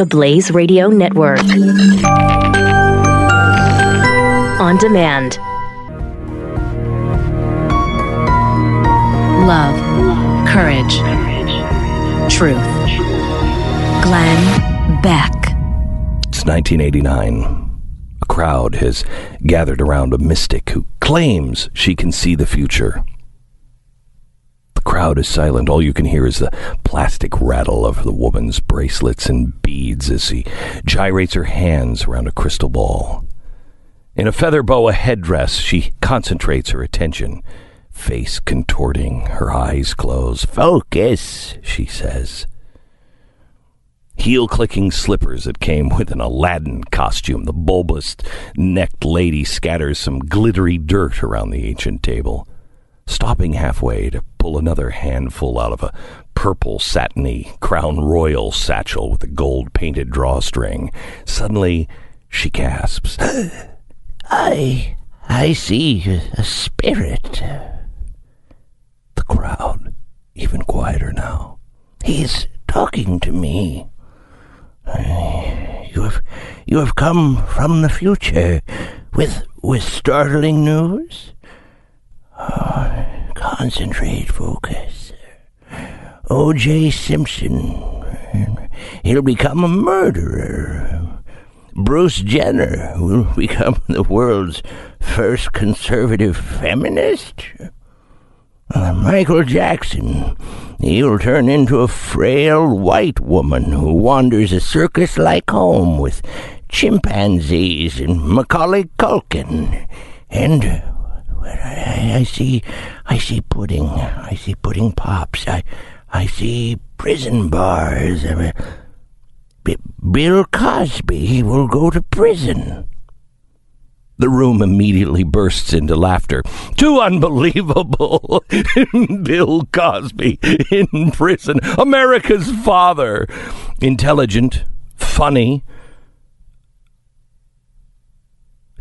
the Blaze Radio Network. On demand. Love, courage, truth. Glenn Beck. It's 1989. A crowd has gathered around a mystic who claims she can see the future. The crowd is silent. All you can hear is the plastic rattle of the woman's bracelets and beads as she gyrates her hands around a crystal ball. In a feather boa headdress, she concentrates her attention, face contorting, her eyes closed. Focus, she says. Heel clicking slippers that came with an Aladdin costume. The bulbous necked lady scatters some glittery dirt around the ancient table, stopping halfway to pull another handful out of a purple satiny crown royal satchel with a gold painted drawstring. Suddenly, she gasps, I, I see a spirit. The crowd, even quieter now. He's talking to me. You have, you have come from the future with, with startling news? Oh, concentrate, focus. O.J. Simpson, he'll become a murderer. Bruce Jenner will become the world's first conservative feminist. Uh, Michael Jackson, he'll turn into a frail white woman who wanders a circus like home with chimpanzees and Macaulay Culkin. And I, I see, I see pudding. I see pudding pops. I, I see prison bars. Bill Cosby will go to prison. The room immediately bursts into laughter. Too unbelievable! Bill Cosby in prison. America's father. Intelligent, funny.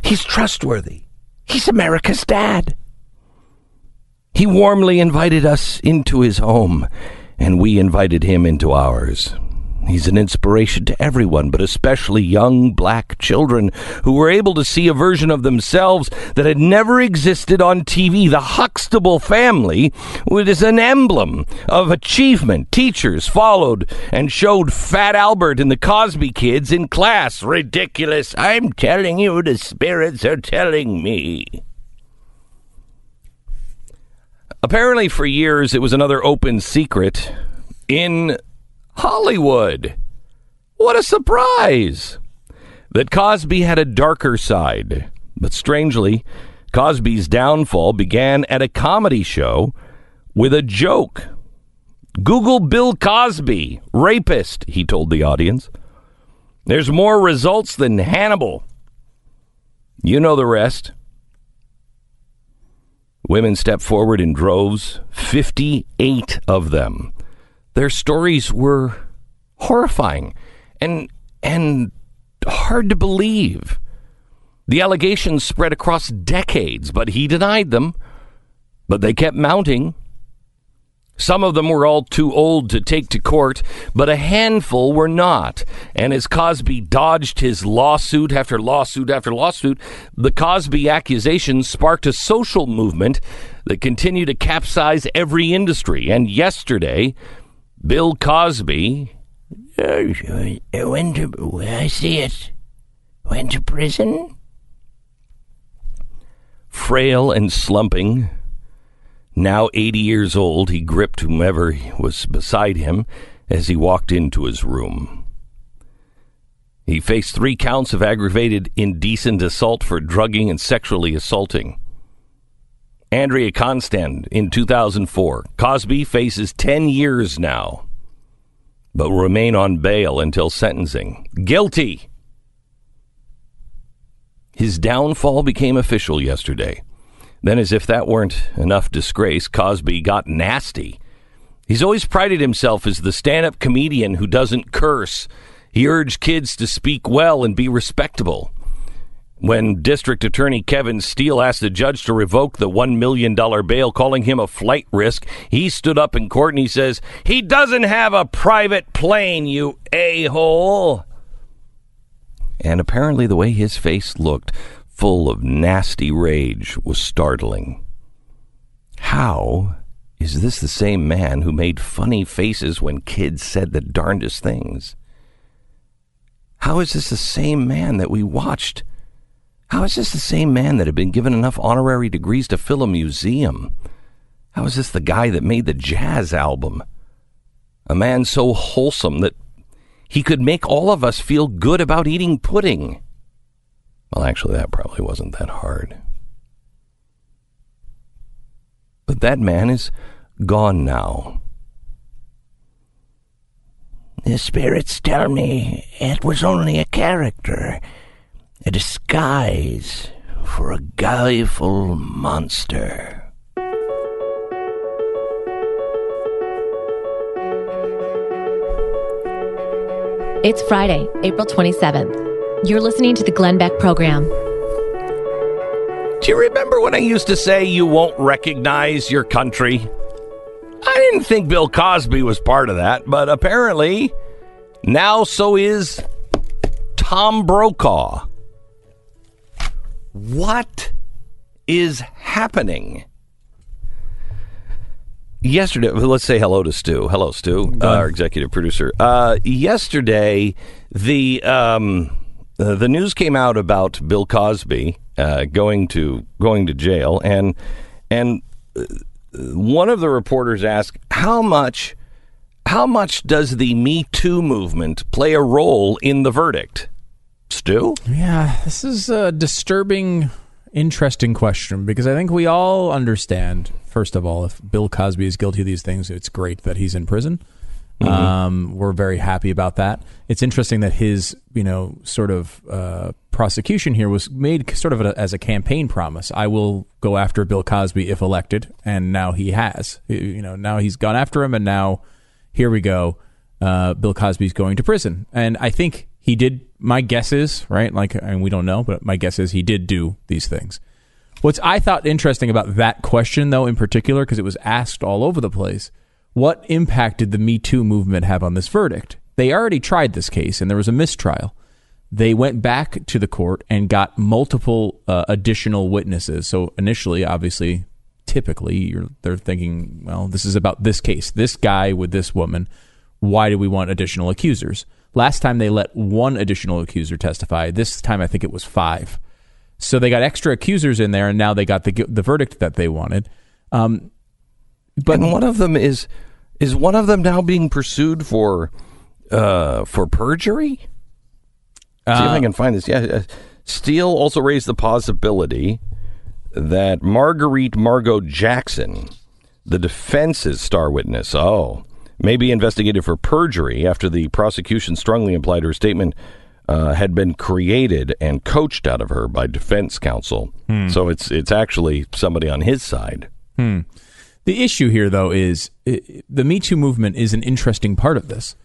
He's trustworthy. He's America's dad. He warmly invited us into his home, and we invited him into ours. He's an inspiration to everyone, but especially young black children who were able to see a version of themselves that had never existed on TV. The Huxtable family is an emblem of achievement. Teachers followed and showed Fat Albert and the Cosby kids in class. Ridiculous. I'm telling you, the spirits are telling me. Apparently, for years, it was another open secret in Hollywood. What a surprise! That Cosby had a darker side. But strangely, Cosby's downfall began at a comedy show with a joke. Google Bill Cosby, rapist, he told the audience. There's more results than Hannibal. You know the rest. Women stepped forward in droves, 58 of them their stories were horrifying and and hard to believe. The allegations spread across decades, but he denied them. But they kept mounting. Some of them were all too old to take to court, but a handful were not. And as Cosby dodged his lawsuit after lawsuit after lawsuit, the Cosby accusations sparked a social movement that continued to capsize every industry. And yesterday, Bill Cosby uh, went to, I see it, went to prison. Frail and slumping, now 80 years old, he gripped whomever was beside him as he walked into his room. He faced three counts of aggravated indecent assault for drugging and sexually assaulting. Andrea Constand in 2004. Cosby faces 10 years now, but will remain on bail until sentencing. Guilty. His downfall became official yesterday. Then, as if that weren't enough disgrace, Cosby got nasty. He's always prided himself as the stand up comedian who doesn't curse. He urged kids to speak well and be respectable. When District Attorney Kevin Steele asked the judge to revoke the $1 million bail, calling him a flight risk, he stood up in court and he says, He doesn't have a private plane, you a hole. and apparently the way his face looked, full of nasty rage, was startling. How is this the same man who made funny faces when kids said the darndest things? How is this the same man that we watched? How is this the same man that had been given enough honorary degrees to fill a museum? How is this the guy that made the jazz album? A man so wholesome that he could make all of us feel good about eating pudding. Well, actually, that probably wasn't that hard. But that man is gone now. The spirits tell me it was only a character, a disguise for a guileful monster. It's Friday, April 27th. You're listening to the Glenn Beck program. Do you remember when I used to say you won't recognize your country? I didn't think Bill Cosby was part of that, but apparently now so is Tom Brokaw. What is happening? Yesterday, let's say hello to Stu. Hello, Stu, uh, our executive producer. Uh, yesterday, the um, uh, the news came out about Bill Cosby uh, going to going to jail, and and uh, one of the reporters asked how much how much does the Me Too movement play a role in the verdict? Stu? Yeah, this is a disturbing, interesting question because I think we all understand, first of all, if Bill Cosby is guilty of these things, it's great that he's in prison. Mm-hmm. Um, we're very happy about that. It's interesting that his, you know, sort of uh, prosecution here was made sort of a, as a campaign promise. I will go after Bill Cosby if elected, and now he has. You know, now he's gone after him, and now here we go. Uh, Bill Cosby's going to prison, and I think he did. My guess is right, like, and we don't know, but my guess is he did do these things. What's I thought interesting about that question, though, in particular, because it was asked all over the place, what impact did the Me Too movement have on this verdict? They already tried this case, and there was a mistrial. They went back to the court and got multiple uh, additional witnesses. So initially, obviously, typically, they're thinking, well, this is about this case, this guy with this woman. Why do we want additional accusers? Last time they let one additional accuser testify. This time I think it was five. So they got extra accusers in there, and now they got the the verdict that they wanted. Um, but and one of them is is one of them now being pursued for uh, for perjury. See if I can find this. Yeah, uh, Steele also raised the possibility that Marguerite Margot Jackson, the defense's star witness, oh, may be investigated for perjury after the prosecution strongly implied her statement uh, had been created and coached out of her by defense counsel. So it's it's actually somebody on his side. The issue here, though, is the Me Too movement is an interesting part of this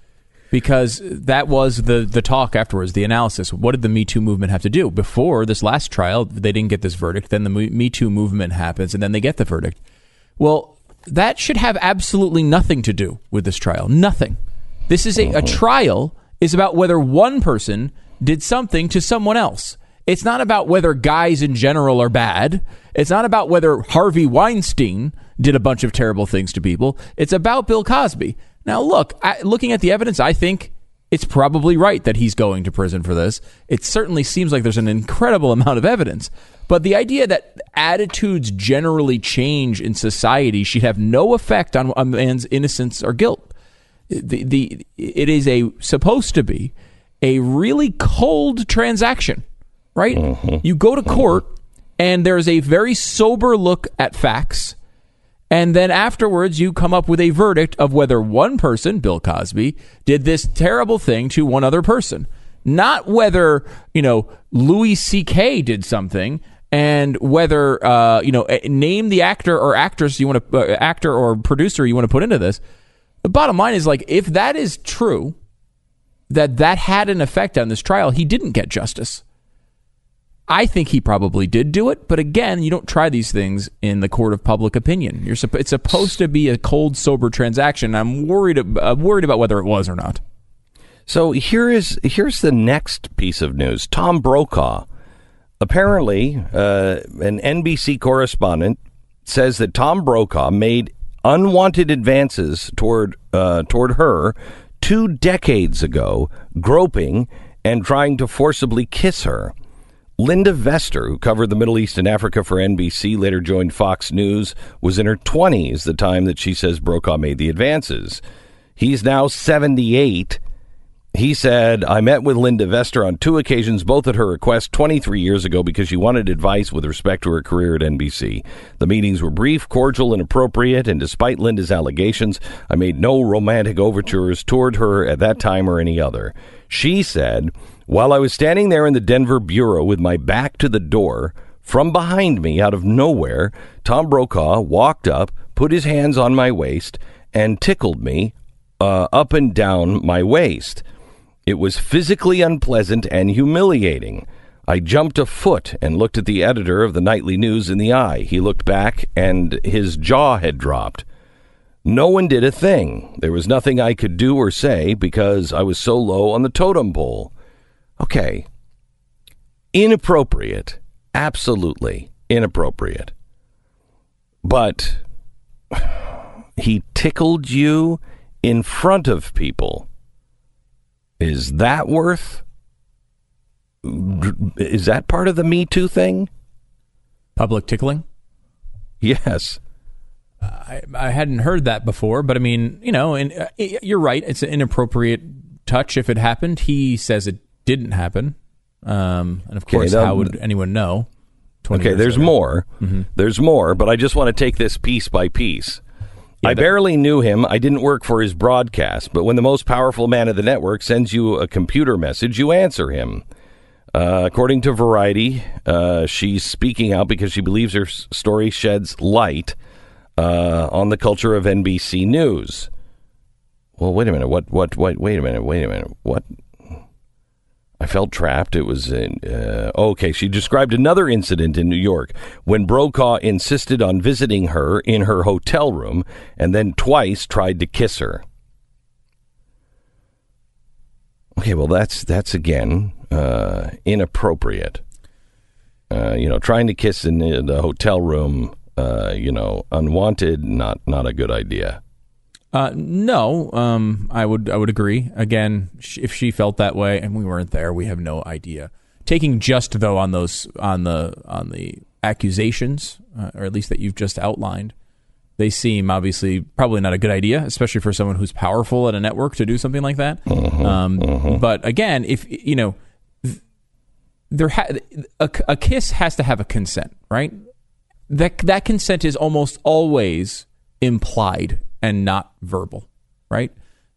because that was the the talk afterwards, the analysis. What did the Me Too movement have to do before this last trial? They didn't get this verdict. Then the Me Too movement happens, and then they get the verdict. Well, that should have absolutely nothing to do with this trial. Nothing. This is a, a oh. trial is about whether one person did something to someone else. It's not about whether guys in general are bad. It's not about whether Harvey Weinstein did a bunch of terrible things to people. It's about Bill Cosby. Now, look, I, looking at the evidence, I think it's probably right that he's going to prison for this. It certainly seems like there's an incredible amount of evidence. But the idea that attitudes generally change in society should have no effect on a man's innocence or guilt. The, the it is a supposed to be a really cold transaction, right? Mm-hmm. You go to court and there's a very sober look at facts. And then afterwards, you come up with a verdict of whether one person, Bill Cosby, did this terrible thing to one other person. Not whether, you know, Louis C.K. did something and whether, uh, you know, eh, name the actor or actress you want to, uh, actor or producer you want to put into this. The bottom line is like, if that is true, that that had an effect on this trial, he didn't get justice. I think he probably did do it, but again, you don't try these things in the court of public opinion. You're supp- it's supposed to be a cold, sober transaction. I'm worried. I'm worried about whether it was or not. So here is here's the next piece of news. Tom Brokaw, apparently, uh, an NBC correspondent says that Tom Brokaw made unwanted advances toward uh, toward her two decades ago, groping and trying to forcibly kiss her. Linda Vester, who covered the Middle East and Africa for NBC, later joined Fox News, was in her 20s the time that she says Brokaw made the advances. He's now 78. He said, I met with Linda Vester on two occasions, both at her request 23 years ago because she wanted advice with respect to her career at NBC. The meetings were brief, cordial, and appropriate, and despite Linda's allegations, I made no romantic overtures toward her at that time or any other. She said, while I was standing there in the Denver bureau with my back to the door, from behind me, out of nowhere, Tom Brokaw walked up, put his hands on my waist, and tickled me uh, up and down my waist. It was physically unpleasant and humiliating. I jumped a foot and looked at the editor of the nightly news in the eye. He looked back, and his jaw had dropped. No one did a thing. There was nothing I could do or say because I was so low on the totem pole. Okay. Inappropriate. Absolutely inappropriate. But he tickled you in front of people. Is that worth? Is that part of the Me Too thing? Public tickling? Yes. I, I hadn't heard that before, but I mean, you know, and uh, you're right. It's an inappropriate touch if it happened. He says it didn't happen. Um, and of course, now- how would anyone know? Okay, there's later? more. There's more, but I just want to take this piece by piece. I that- barely knew him. I didn't work for his broadcast, but when the most powerful man of the network sends you a computer message, you answer him. Uh, according to Variety, uh, she's speaking out because she believes her story sheds light uh, on the culture of NBC News. Well, wait a minute. What? What? What? Wait a minute. Wait a minute. What? I felt trapped. It was in, uh, okay. She described another incident in New York when Brokaw insisted on visiting her in her hotel room and then twice tried to kiss her. Okay, well that's that's again uh, inappropriate. Uh, you know, trying to kiss in the, the hotel room, uh, you know, unwanted, not not a good idea. Uh, no, um, I would I would agree. Again, sh- if she felt that way and we weren't there, we have no idea. Taking just though on those on the on the accusations, uh, or at least that you've just outlined, they seem obviously probably not a good idea, especially for someone who's powerful at a network to do something like that. um, But again, if you know, there ha- a, a kiss has to have a consent, right? that that consent is almost always implied and not verbal, right?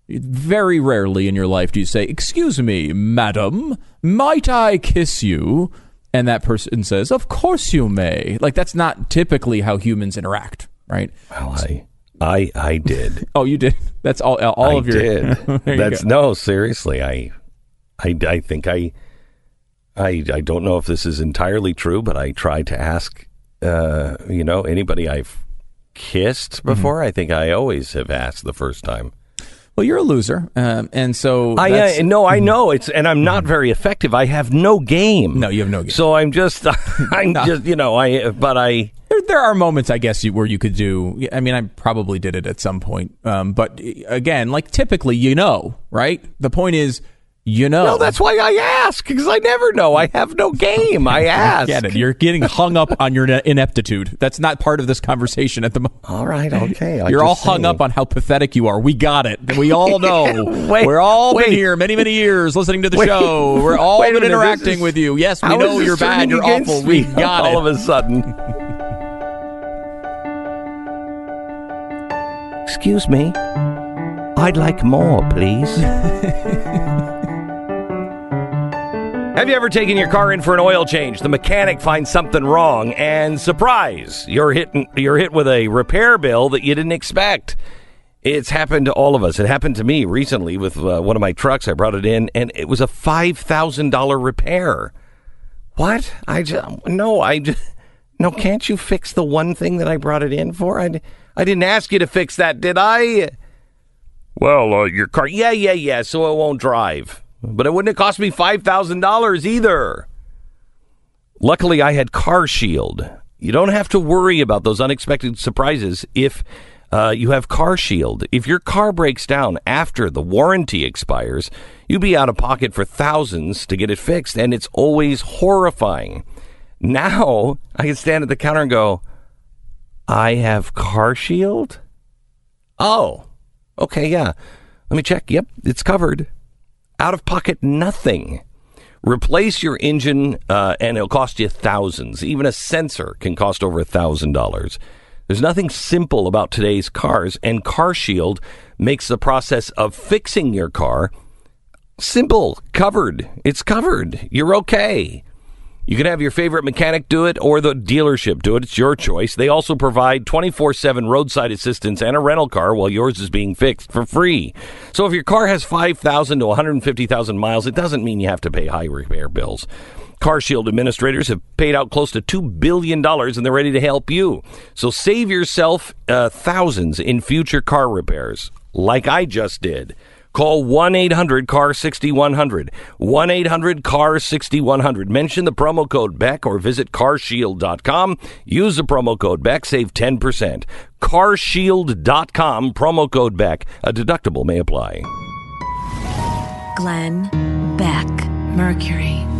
Very rarely in your life do you say, "Excuse me, madam, might I kiss you?" And that person says, "Of course you may." Like that's not typically how humans interact, right? Well, I I I did. Oh, you did. That's all. All I of your. did. There you That's no, seriously. I, I, I think I, I, I don't know if this is entirely true, but I tried to ask, uh, you know, anybody I've kissed Mm-hmm. before. I think I always have asked the first time. Well, you're a loser, um, and so I uh, no, I know it's, and I'm not very effective. I have no game. No, you have no game. So I'm just, I'm just, you know, I, but I. There, there are moments, I guess, you, where you could do. I mean, I probably did it at some point, um, but again, like typically, you know, right? The point is, you know. No, that's why I ask because I never know. I have no game. I ask. Get it? You're getting hung up on your ineptitude. That's not part of this conversation at the moment. All right, okay. I You're all hung up on how pathetic you are. We got it. We all know. Wait, We're all wait. been here many, many years listening to the Wait. show. We're all been minute, interacting is- with you. Yes, we know you're bad. You're awful. We got all it. All of a sudden. Excuse me. I'd like more, please. Have you ever taken your car in for an oil change? The mechanic finds something wrong, and surprise, you're hit, you're hit with a repair bill that you didn't expect. It's happened to all of us. It happened to me recently with uh, one of my trucks. I brought it in, and it was a five thousand dollar repair. What? I just no. I just no. Can't you fix the one thing that I brought it in for? I, I didn't ask you to fix that, did I? Well, uh, your car, yeah, yeah, yeah, so it won't drive. But it wouldn't have cost me $5,000 either. Luckily, I had Car Shield. You don't have to worry about those unexpected surprises if uh, you have Car Shield. If your car breaks down after the warranty expires, you'd be out of pocket for thousands to get it fixed, and it's always horrifying. Now, I can stand at the counter and go, I have Car Shield? Oh, okay, yeah. Let me check. Yep, it's covered. Out of pocket, nothing. Replace your engine, uh, and it'll cost you thousands. Even a sensor can cost over a thousand dollars. There's nothing simple about today's cars, and Car Shield makes the process of fixing your car simple, covered. It's covered. You're okay. You can have your favorite mechanic do it or the dealership do it. It's your choice. They also provide 24 7 roadside assistance and a rental car while yours is being fixed for free. So if your car has 5,000 to 150,000 miles, it doesn't mean you have to pay high repair bills. CarShield administrators have paid out close to $2 billion and they're ready to help you. So save yourself uh, thousands in future car repairs, like I just did. Call 1 800 CAR 6100. 1 800 CAR 6100. Mention the promo code BECK or visit carshield.com. Use the promo code BECK, save 10%. Carshield.com, promo code BECK. A deductible may apply. Glenn Beck Mercury.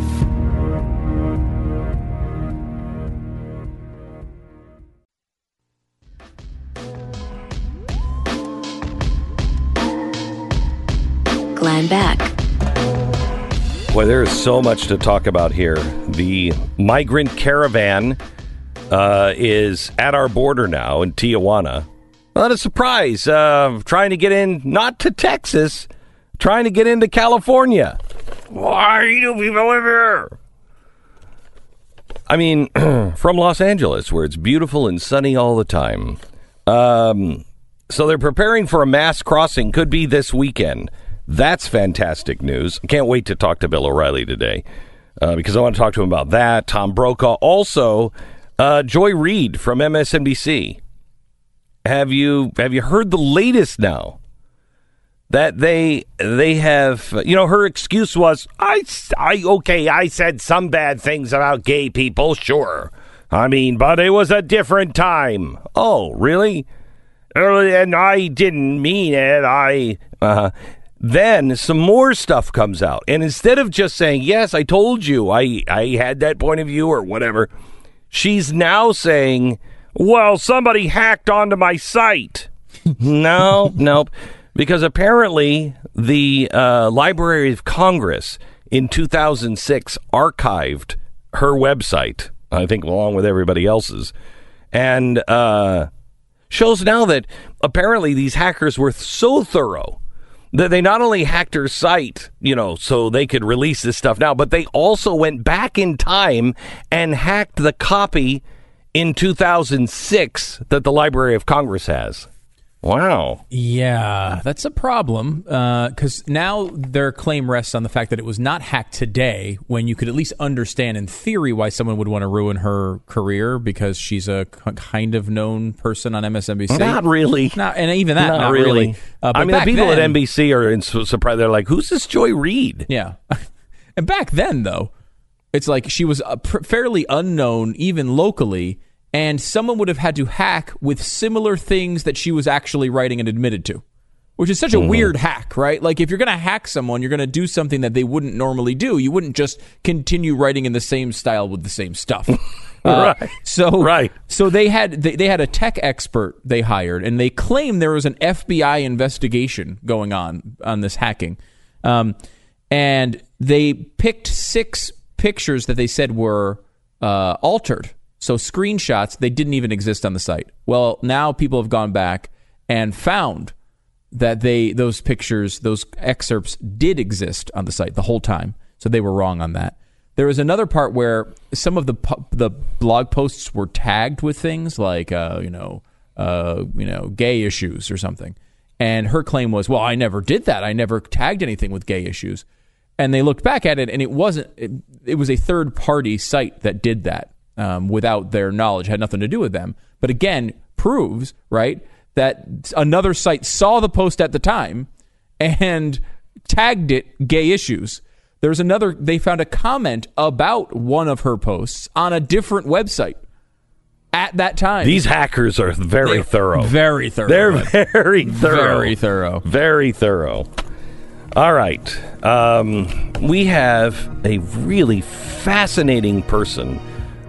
Glenn Beck. Boy, there is so much to talk about here. The migrant caravan uh, is at our border now in Tijuana. Not a surprise. Uh, trying to get in, not to Texas, trying to get into California. Why do people live here? I mean, from Los Angeles, where it's beautiful and sunny all the time. Um, so they're preparing for a mass crossing, could be this weekend. That's fantastic news. Can't wait to talk to Bill O'Reilly today uh, because I want to talk to him about that. Tom Brokaw. Also, uh, Joy Reid from MSNBC. Have you have you heard the latest now? That they they have you know her excuse was I I okay I said some bad things about gay people sure I mean but it was a different time oh really uh, and I didn't mean it I uh, then some more stuff comes out. And instead of just saying, Yes, I told you I, I had that point of view or whatever, she's now saying, Well, somebody hacked onto my site. no, nope. Because apparently the uh, Library of Congress in 2006 archived her website, I think, along with everybody else's. And uh, shows now that apparently these hackers were so thorough they not only hacked her site, you know, so they could release this stuff now, but they also went back in time and hacked the copy in 2006 that the Library of Congress has. Wow. Yeah, that's a problem because uh, now their claim rests on the fact that it was not hacked today when you could at least understand in theory why someone would want to ruin her career because she's a kind of known person on MSNBC. Not really. Not, and even that, not, not really. really. Uh, I mean, the people then, at NBC are in surprise. They're like, who's this Joy Reid? Yeah. and back then, though, it's like she was pr- fairly unknown, even locally and someone would have had to hack with similar things that she was actually writing and admitted to. Which is such a mm-hmm. weird hack, right? Like if you're going to hack someone, you're going to do something that they wouldn't normally do. You wouldn't just continue writing in the same style with the same stuff. Uh, right. So right. So they had they, they had a tech expert they hired, and they claimed there was an FBI investigation going on on this hacking, um, and they picked six pictures that they said were uh, altered so screenshots, they didn't even exist on the site. Well, now people have gone back and found that they those pictures, those excerpts did exist on the site the whole time. So they were wrong on that. There was another part where some of the the blog posts were tagged with things like uh, you know uh, you know gay issues or something, and her claim was, "Well, I never did that. I never tagged anything with gay issues." And they looked back at it, and it wasn't. It, it was a third party site that did that um, without their knowledge, had nothing to do with them. But again, proves right that another site saw the post at the time and tagged it gay issues. There's another, they found a comment about one of her posts on a different website at that time. These hackers are very They're thorough. Very thorough. They're bud. very thorough. Very thorough. Very thorough. All right. Um, we have a really fascinating person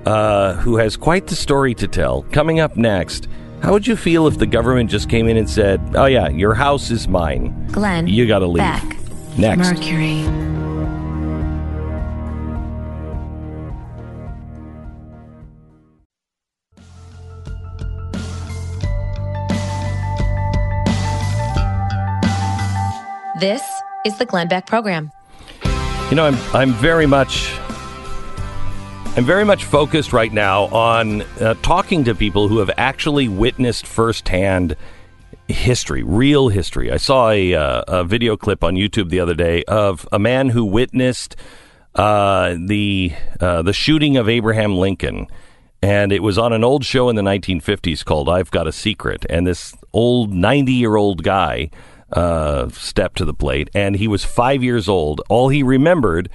uh, who has quite the story to tell. Coming up next, how would you feel if the government just came in and said, "Oh yeah, your house is mine. Glenn. You got to leave." Beck. Next. Mercury. This is the Glenn Beck Program. You know, I'm I'm very much I'm very much focused right now on uh, talking to people who have actually witnessed firsthand history, real history. I saw a, uh, a video clip on YouTube the other day of a man who witnessed uh, the uh, the shooting of Abraham Lincoln, and it was on an old show in the 1950s called "I've Got a Secret." And this old 90 year old guy uh, stepped to the plate, and he was five years old. All he remembered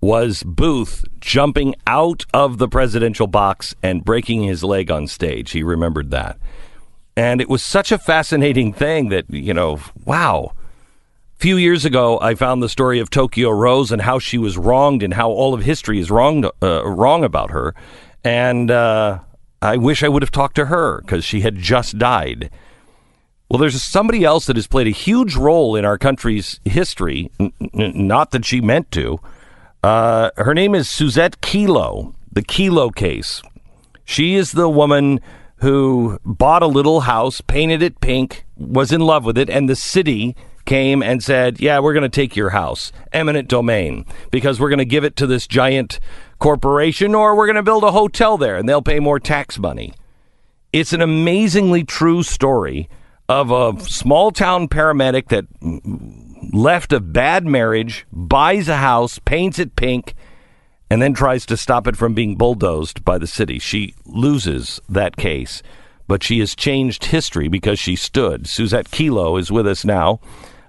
was Booth jumping out of the presidential box and breaking his leg on stage. He remembered that. And it was such a fascinating thing that, you know, wow. A few years ago, I found the story of Tokyo Rose and how she was wronged and how all of history is wrong, uh, wrong about her. And uh, I wish I would have talked to her because she had just died. Well, there's somebody else that has played a huge role in our country's history, n- n- not that she meant to. Uh, her name is Susette Kelo, the Kelo case. She is the woman who bought a little house, painted it pink, was in love with it, and the city came and said, Yeah, we're going to take your house, eminent domain, because we're going to give it to this giant corporation or we're going to build a hotel there and they'll pay more tax money. It's an amazingly true story of a small town paramedic that left a bad marriage, buys a house, paints it pink, and then tries to stop it from being bulldozed by the city. She loses that case, but she has changed history because she stood. Susette Kelo is with us now.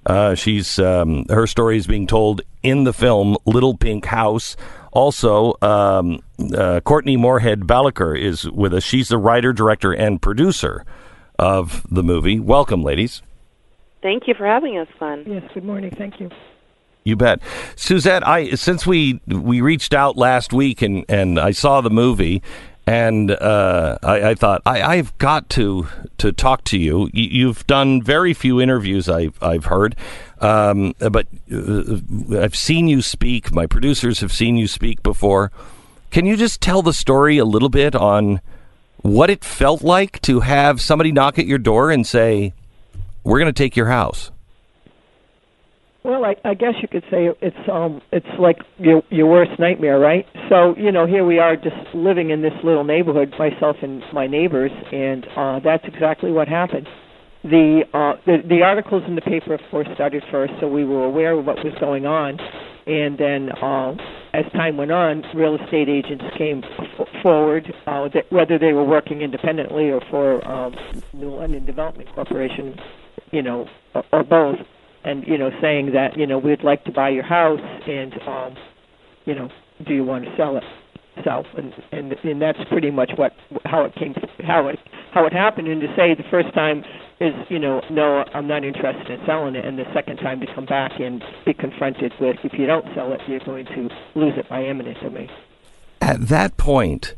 Uh, she's um, her story is being told in the film Little Pink House. Also, um, uh, Courtney Moorehead Balaker is with us. She's the writer, director, and producer of the movie. Welcome, ladies. Thank you for having us, Glenn. Yes, good morning. Thank you. You bet, Susette. I since we we reached out last week and and I saw the movie, and uh, I, I thought I, I've got to to talk to you. Y- You've done very few interviews. I've I've heard, um, but uh, I've seen you speak. My producers have seen you speak before. Can you just tell the story a little bit on what it felt like to have somebody knock at your door and say, "We're going to take your house"? Well, I, I guess you could say it's um it's like your your worst nightmare, right? So you know, here we are just living in this little neighborhood, myself and my neighbors, and uh, that's exactly what happened. The, uh, the the articles in the paper, of course, started first, so we were aware of what was going on, and then uh, as time went on, real estate agents came f- forward, uh, that whether they were working independently or for um, New London Development Corporation, you know, or, or both and you know saying that you know we'd like to buy your house and um you know do you want to sell it? So and and and that's pretty much what how it came how it how it happened. And to say the first time is you know no I'm not interested in selling it. And the second time to come back and be confronted with if you don't sell it you're going to lose it by eminent domain At that point,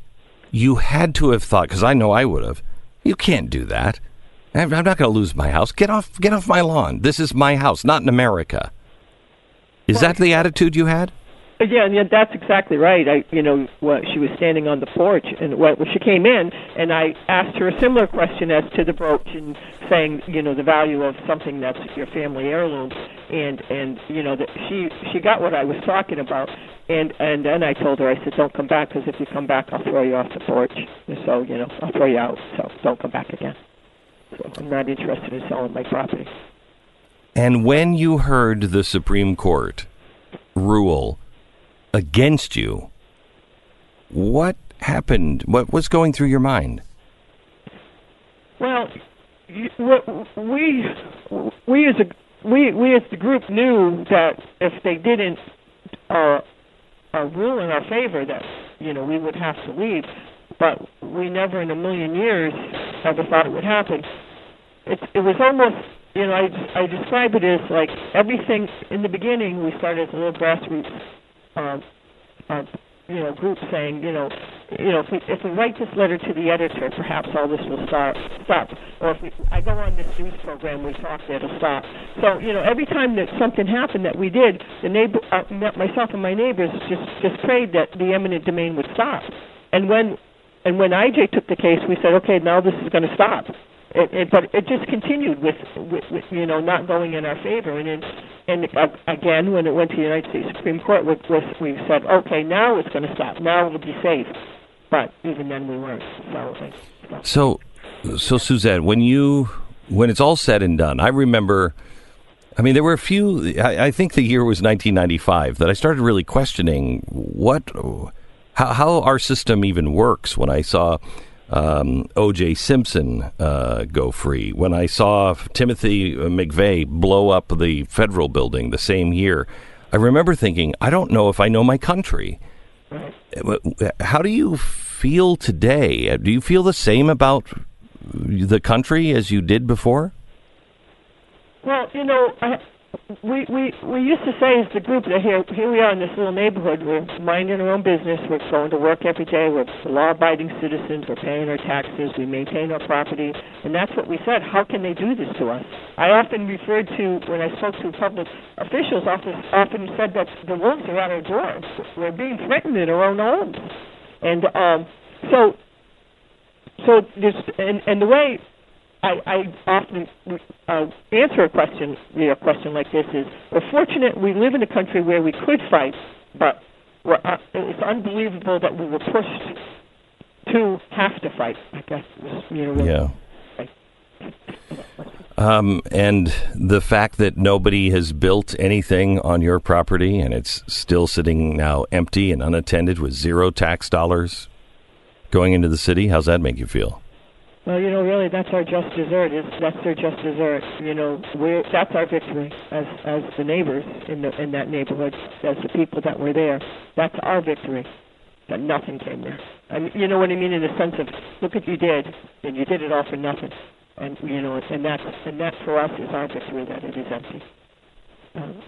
you had to have thought, because I know I would have, you can't do that. I'm I'm not going to lose my house. Get off, get off my lawn. This is my house, not in America. Is that the attitude you had? Uh, yeah, yeah, that's exactly right. I, you know, what she was standing on the porch, and when she came in, and I asked her a similar question as to the brooch, and saying, you know, the value of something that's your family heirloom, and and you know that she she got what I was talking about, and and then I told her, I said, don't come back because if you come back, I'll throw you off the porch. And so you know, I'll throw you out. So don't come back again. I'm not interested in selling my property. And when you heard the Supreme Court rule against you, what happened? What was going through your mind? Well, we we as a we we as the group knew that if they didn't uh, uh, rule in our favor, that you know we would have to leave. But we never in a million years ever thought it would happen. It it was almost you know I I describe it as like everything in the beginning we started as a little grassroots um, uh, you know, group saying, you know, you know, if we if we write this letter to the editor, perhaps all this will start stop. Or if we, I go on this news program, we talk, it'll stop. So you know, every time that something happened that we did, the neighbor, uh, myself and my neighbors just just prayed that the eminent domain would stop. And when and when IJ took the case, we said, okay, now this is going to stop. It, it, but it just continued with, with, with, you know, not going in our favor. And and again, when it went to the United States Supreme Court, with, we said, okay, now it's going to stop. Now it'll be safe. But even then, we weren't. So, so, so Susette, when you when it's all said and done, I remember. I mean, there were a few. I, I think the year was 1995 that I started really questioning what, how, how our system even works. When I saw um, O.J. Simpson uh, go free, when I saw Timothy McVeigh blow up the federal building the same year, I remember thinking, I don't know if I know my country. How do you feel today? Do you feel the same about the country as you did before? Well, you know, I, we we we used to say as the group that here here we are in this little neighborhood. We're minding our own business. We're going to work every day. We're law-abiding citizens. We're paying our taxes. We maintain our property, and that's what we said. How can they do this to us? I often referred to when I spoke to public officials. Often often said that the wolves are at our doors. We're being threatened in our own homes, and um, so so this and and the way I, I often uh, answer a question, you know, a question like this is: We're fortunate we live in a country where we could fight, but we're, uh, it's unbelievable that we were pushed to have to fight. I guess you know. Yeah. Um, and the fact that nobody has built anything on your property and it's still sitting now empty and unattended with zero tax dollars going into the city, how's that make you feel? Well, you know, really, that's our just dessert. Is that's their just dessert. You know, we that's our victory as as the neighbors in the in that neighborhood, as the people that were there. That's our victory. That nothing came there. And you know what I mean in the sense of look what you did, and you did it all for nothing. And you know, and that's and that for us is our victory that it is empty. Um,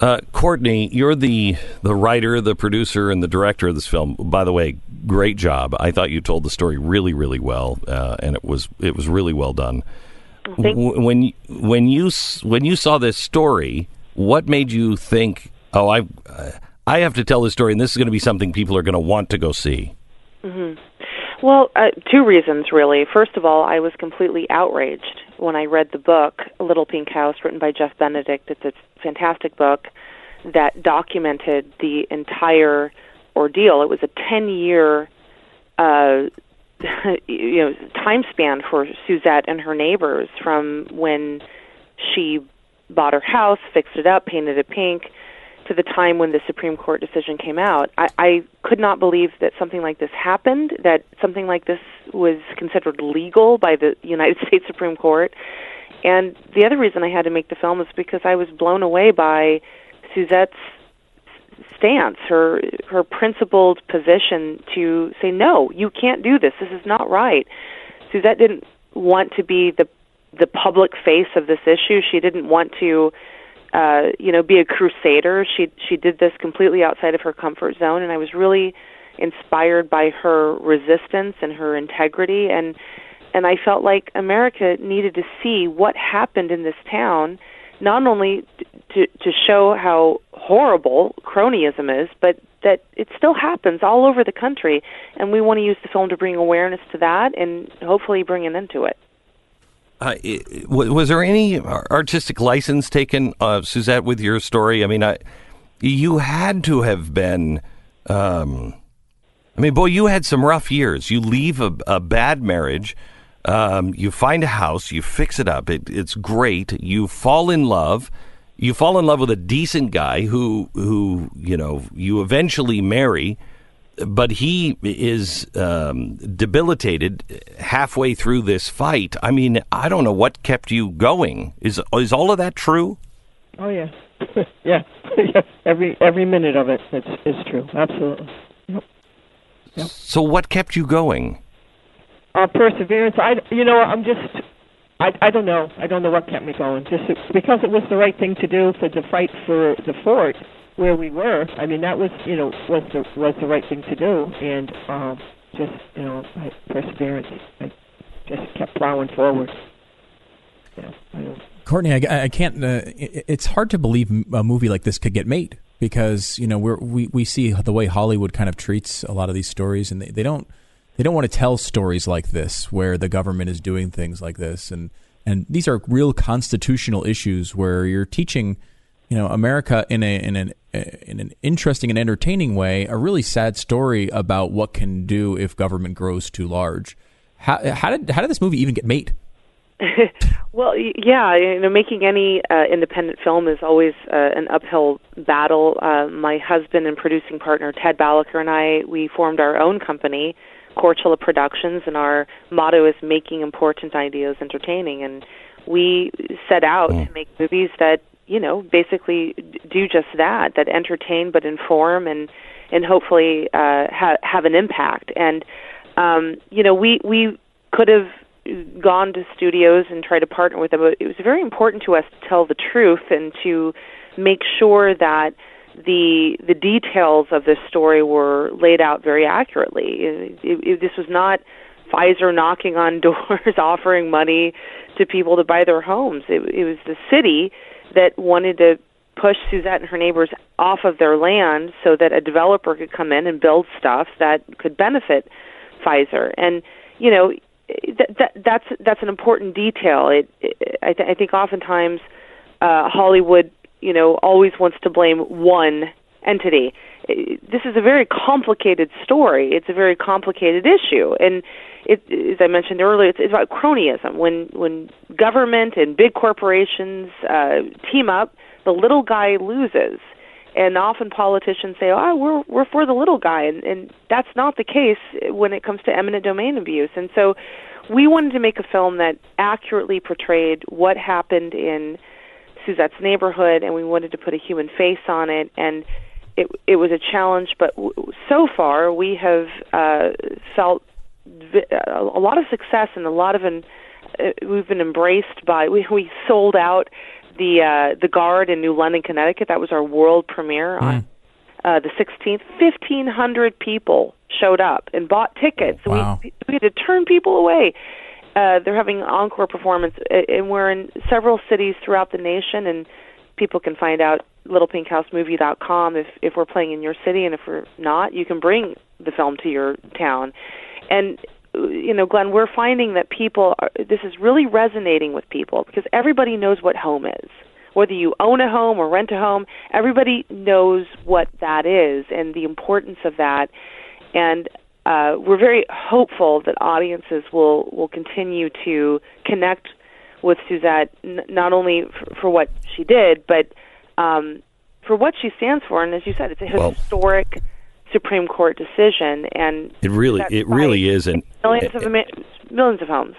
uh, Courtney, you're the the writer, the producer, and the director of this film. By the way, great job. I thought you told the story really, really well, uh, and it was it was really well done. W- when when you when you saw this story, what made you think, "Oh, I I have to tell this story, and this is going to be something people are going to want to go see"? Mm-hmm. Well, uh, two reasons really. First of all, I was completely outraged when I read the book Little Pink House, written by Jeff Benedict. It's a fantastic book that documented the entire ordeal. It was a ten-year, uh, you know, time span for Susette and her neighbors from when she bought her house, fixed it up, painted it pink, to the time when the Supreme Court decision came out. I, I could not believe that something like this happened, that something like this was considered legal by the United States Supreme Court. And the other reason I had to make the film is because I was blown away by Susette's stance, her her principled position to say no, you can't do this. This is not right. Susette didn't want to be the the public face of this issue. She didn't want to uh, you know, be a crusader. She she did this completely outside of her comfort zone, and I was really inspired by her resistance and her integrity, and and I felt like America needed to see what happened in this town, not only to to show how horrible cronyism is, but that it still happens all over the country, and we want to use the film to bring awareness to that and hopefully bring an end to it. Uh, was there any artistic license taken, uh, Susette, with your story? I mean, I, you had to have been. Um, I mean, boy, you had some rough years. You leave a, a bad marriage, um, you find a house, you fix it up. It, it's great. You fall in love. You fall in love with a decent guy who, who you know, you eventually marry. But he is um, debilitated halfway through this fight. I mean, I don't know what kept you going. Is is all of that true? Oh yeah, yeah, yeah. Every every minute of it is is true. Absolutely. Yep. Yep. So what kept you going? Uh, perseverance. I you know I'm just I I don't know. I don't know what kept me going. Just because it was the right thing to do for the fight for the fort where we were. I mean that was you know was the was the right thing to do, and um, just you know I, perseverance. I just kept plowing forward. Yeah, I. Courtney, I, I can't. Uh, it's hard to believe a movie like this could get made because you know we we see the way Hollywood kind of treats a lot of these stories, and they, they don't they don't want to tell stories like this where the government is doing things like this, and and these are real constitutional issues where you're teaching, you know, America in a in an in an interesting and entertaining way a really sad story about what can do if government grows too large. How how did how did this movie even get made? Well, yeah, you know, making any uh, independent film is always uh, an uphill battle. Uh, my husband and producing partner Ted Balaker and I, we formed our own company, Korchula Productions, and our motto is making important ideas entertaining. And we set out to make movies that you know basically do just that, that entertain but inform and and hopefully uh, ha- have an impact. And um, you know, we we could have gone to studios and tried to partner with them, but it was very important to us to tell the truth and to make sure that the the details of this story were laid out very accurately. It, it, this was not Pfizer knocking on doors offering money to people to buy their homes. It, it was the city that wanted to push Susette and her neighbors off of their land so that a developer could come in and build stuff that could benefit Pfizer. And you know, that, that that's that's an important detail. It, it I, th- I think oftentimes uh, Hollywood, you know, always wants to blame one entity. This is a very complicated story. It's a very complicated issue, and it, as I mentioned earlier, it's, it's about cronyism. When when government and big corporations uh, team up, the little guy loses. And often politicians say, "Oh, we're we're for the little guy," and, and that's not the case when it comes to eminent domain abuse. And so, we wanted to make a film that accurately portrayed what happened in Susette's neighborhood, and we wanted to put a human face on it. And it it was a challenge, but w- so far we have uh, felt vi- a lot of success and a lot of an, uh, we've been embraced by we we sold out the uh, the Garde in New London, Connecticut. That was our world premiere on uh, the 16th. 1,500 people showed up and bought tickets. Wow. We we had to turn people away. Uh, they're having encore performance, and we're in several cities throughout the nation. And people can find out littlepinkhousemovie.com if if we're playing in your city, and if we're not, you can bring the film to your town. And you know, Glenn, we're finding that people are, this is really resonating with people because everybody knows what home is. Whether you own a home or rent a home, everybody knows what that is and the importance of that. And uh, we're very hopeful that audiences will will continue to connect with Susette n- not only f- for what she did, but um, for what she stands for. And as you said, it's a Well- historic Supreme Court decision, and It really, it really is, and millions of Ama- millions of homes.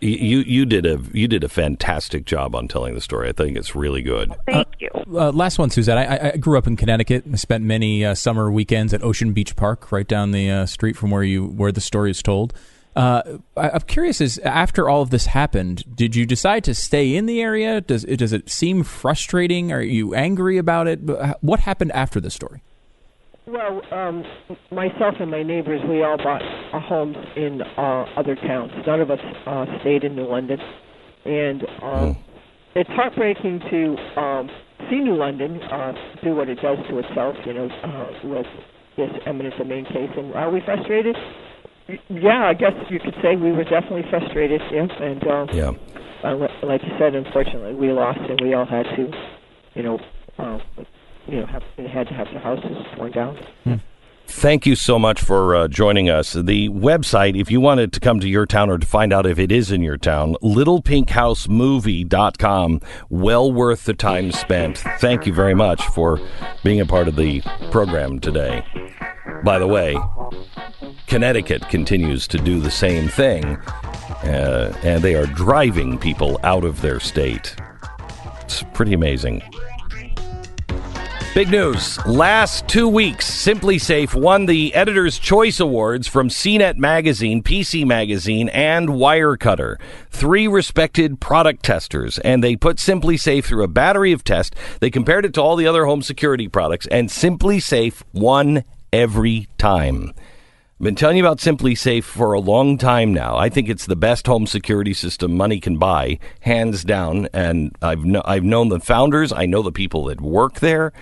you you did a you did a fantastic job on telling the story. I think it's really good. Thank you. Uh, last one, Susette. I, I grew up in Connecticut. I spent many uh, summer weekends at Ocean Beach Park, right down the uh, street from where you where the story is told. Uh, I, I'm curious: is after all of this happened, did you decide to stay in the area? Does it does it seem frustrating? Are you angry about it? What happened after the story? Well, um, myself and my neighbors, we all bought uh, homes in uh, other towns. None of us uh, stayed in New London, and um, it's heartbreaking to um, see New London uh, do what it does to itself. You know, uh, with this eminent domain case. And are we frustrated? Yeah, I guess you could say we were definitely frustrated. Yeah, and um, Yeah. uh, like you said, unfortunately, we lost, and we all had to, you know, uh, you know, have, had to have the houses torn down. Thank you so much for uh, joining us. The website, if you wanted to come to your town or to find out if it is in your town, littlepinkhousemovie.com. Well worth the time spent. Thank you very much for being a part of the program today. by the way, Connecticut continues to do the same thing, uh, and they are driving people out of their state. It's pretty amazing. Big news. Last two weeks, SimpliSafe won the Editor's Choice Awards from CNET Magazine, PC Magazine, and Wirecutter. Three respected product testers, and they put SimpliSafe through a battery of tests. They compared it to all the other home security products, and SimpliSafe won every time. I've been telling you about SimpliSafe for a long time now. I think it's the best home security system money can buy, hands down. And I've kn- I've known the founders. I know the people that work there.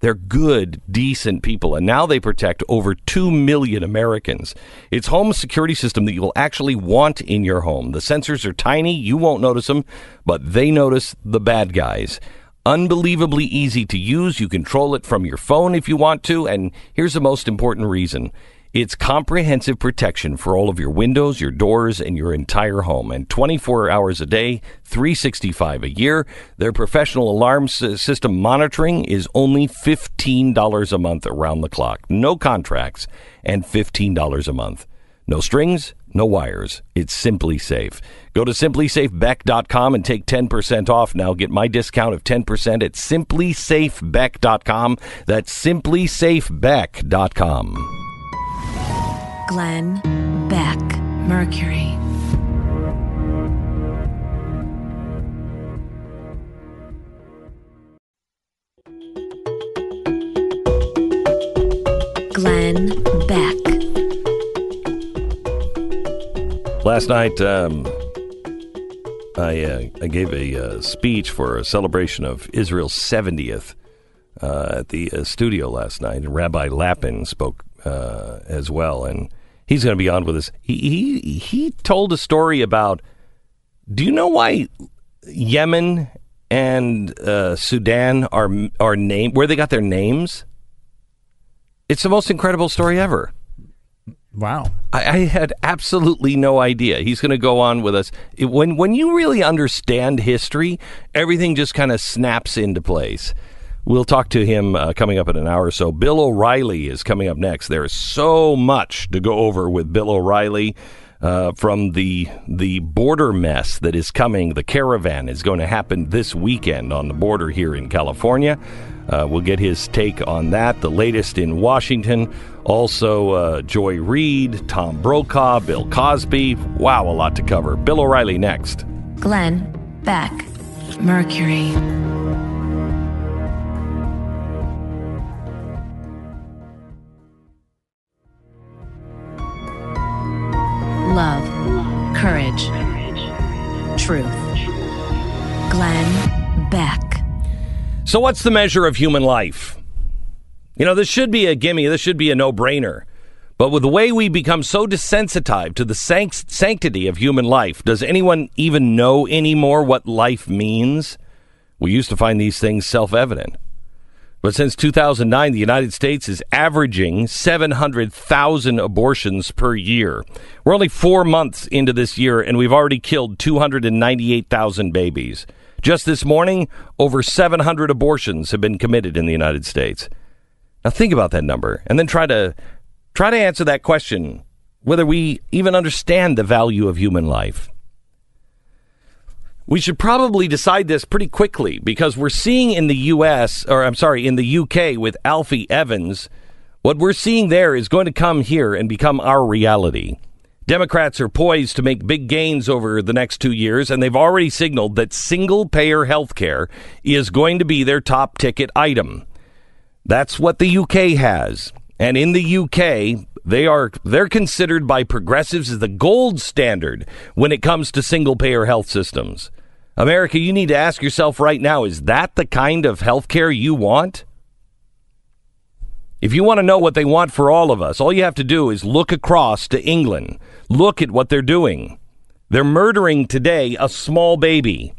They're good, decent people, and now they protect over 2 million Americans. It's home security system that you'll actually want in your home. The sensors are tiny, you won't notice them, but they notice the bad guys. Unbelievably easy to use. You control it from your phone if you want to, and here's the most important reason. It's comprehensive protection for all of your windows, your doors, and your entire home. And 24 hours a day, 365 a year. Their professional alarm system monitoring is only $15 a month around the clock. No contracts and $15 a month. No strings, no wires. It's simply safe. Go to simplisafebeck.com and take 10% off now. Get my discount of 10% at simplisafebeck.com. That's simplisafebeck.com. Glenn Beck, Mercury. Glenn Beck. Last night, um, I, uh, I gave a uh, speech for a celebration of Israel's 70th uh, at the uh, studio last night, and Rabbi Lapin spoke uh, as well, and he's going to be on with us. He, he he told a story about. Do you know why Yemen and uh, Sudan are are named where they got their names? It's the most incredible story ever. Wow. I, I had absolutely no idea. He's going to go on with us. It- when when you really understand history, everything just kind of snaps into place. We'll talk to him uh, coming up in an hour or so. Bill O'Reilly is coming up next. There is so much to go over with Bill O'Reilly. Uh, from the the border mess that is coming, the caravan is going to happen this weekend on the border here in California. Uh, we'll get his take on that. The latest in Washington. Also, uh, Joy Reid, Tom Brokaw, Bill Cosby. Wow, a lot to cover. Bill O'Reilly next. Glenn Beck, Mercury. Love, courage, truth. Glenn Beck. So, what's the measure of human life? You know, this should be a gimme. This should be a no brainer. But with the way we become so desensitized to the sanctity of human life, does anyone even know anymore what life means? We used to find these things self evident. But since 2009, the United States is averaging 700,000 abortions per year. We're only four months into this year, and we've already killed 298,000 babies. Just this morning, over 700 abortions have been committed in the United States. Now think about that number, and then try to try to answer that question: whether we even understand the value of human life. We should probably decide this pretty quickly because we're seeing in the U.S. or I'm sorry, in the U.K. with Alfie Evans, what we're seeing there is going to come here and become our reality. Democrats are poised to make big gains over the next two years, and they've already signaled that single payer health care is going to be their top ticket item. That's what the UK has. And in the UK, they are they're considered by progressives as the gold standard when it comes to single payer health systems. America, you need to ask yourself right now, is that the kind of health care you want? If you want to know what they want for all of us, all you have to do is look across to England. Look at what they're doing. They're murdering today a small baby.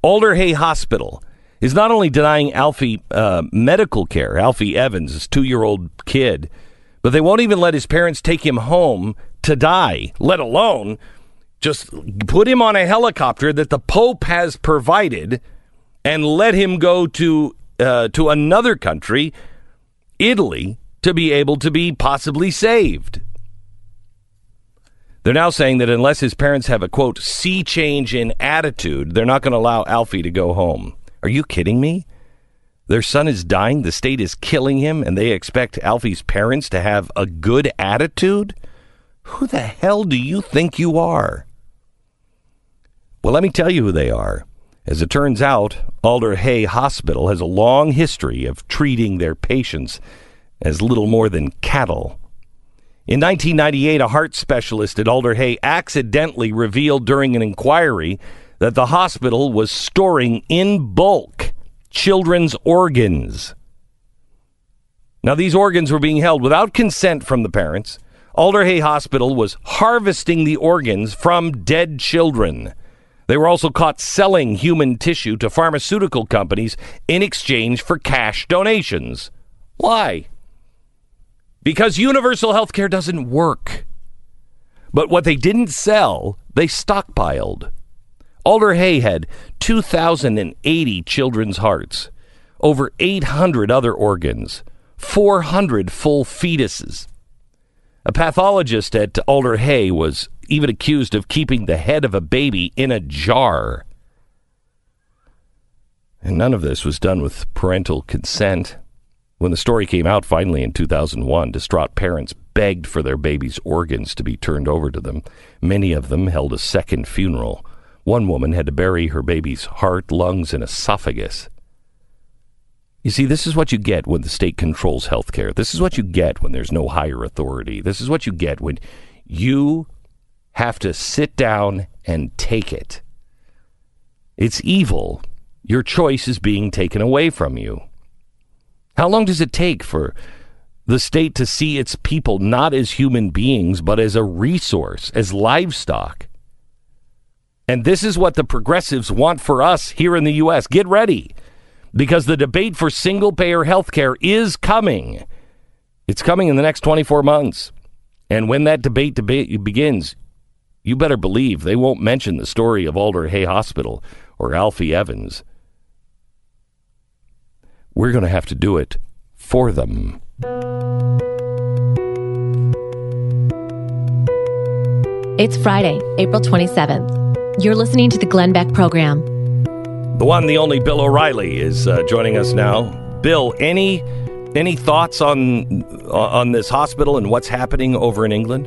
Alder Hey Hospital is not only denying Alfie uh, medical care, Alfie Evans, his two year old kid, but they won't even let his parents take him home to die, let alone just put him on a helicopter that the Pope has provided and let him go to uh, to another country, Italy, to be able to be possibly saved. They're now saying that unless his parents have a quote sea change in attitude, they're not going to allow Alfie to go home. Are you kidding me? Their son is dying, the state is killing him, and they expect Alfie's parents to have a good attitude? Who the hell do you think you are? Well, let me tell you who they are. As it turns out, Alder Hey Hospital has a long history of treating their patients as little more than cattle. In 1998, a heart specialist at Alder Hey accidentally revealed during an inquiry that the hospital was storing in bulk children's organs. Now, these organs were being held without consent from the parents. Alder Hey Hospital was harvesting the organs from dead children. They were also caught selling human tissue to pharmaceutical companies in exchange for cash donations. Why? Because universal health care doesn't work. But what they didn't sell, they stockpiled. Alder Hey had 2,080 children's hearts, over 800 other organs, 400 full fetuses. A pathologist at Alder Hey was even accused of keeping the head of a baby in a jar. And none of this was done with parental consent. When the story came out finally in 2001, distraught parents begged for their baby's organs to be turned over to them. Many of them held a second funeral. One woman had to bury her baby's heart, lungs, and esophagus. You see, this is what you get when the state controls health care. This is what you get when there's no higher authority. This is what you get when you have to sit down and take it. It's evil. Your choice is being taken away from you. How long does it take for the state to see its people not as human beings, but as a resource, as livestock? And this is what the progressives want for us here in the U.S. Get ready, because the debate for single payer health care is coming. It's coming in the next 24 months. And when that debate, debate begins, you better believe they won't mention the story of Alder Hey Hospital or Alfie Evans. We're going to have to do it for them. It's Friday, April 27th. You're listening to the Glenn Beck program. The one, the only Bill O'Reilly is uh, joining us now. Bill, any any thoughts on on this hospital and what's happening over in England?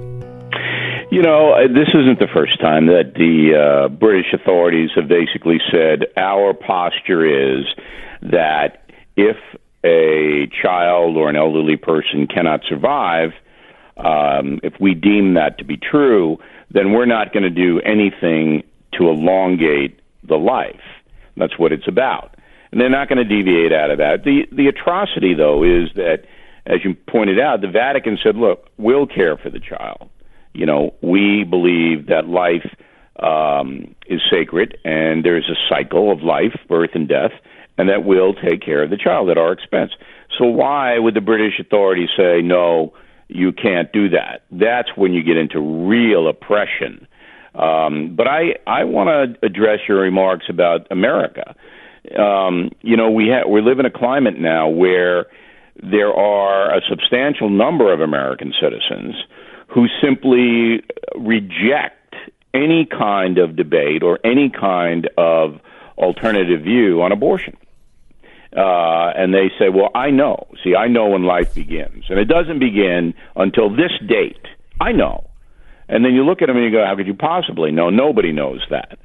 You know, uh, this isn't the first time that the uh, British authorities have basically said our posture is that if a child or an elderly person cannot survive, um, if we deem that to be true, then we're not going to do anything to elongate the life. That's what it's about. And they're not going to deviate out of that. The the atrocity though is that as you pointed out, the Vatican said, "Look, we'll care for the child. You know, we believe that life um, is sacred and there's a cycle of life, birth and death, and that we'll take care of the child at our expense." So why would the British authorities say no? you can't do that. That's when you get into real oppression. Um, but I, I want to address your remarks about America. Um, you know, we ha- we live in a climate now where there are a substantial number of American citizens who simply reject any kind of debate or any kind of alternative view on abortion uh, and they say, "Well, I know. See, I know when life begins, and it doesn't begin until this date. I know." And then you look at them and you go, "How could you possibly know? Nobody knows that."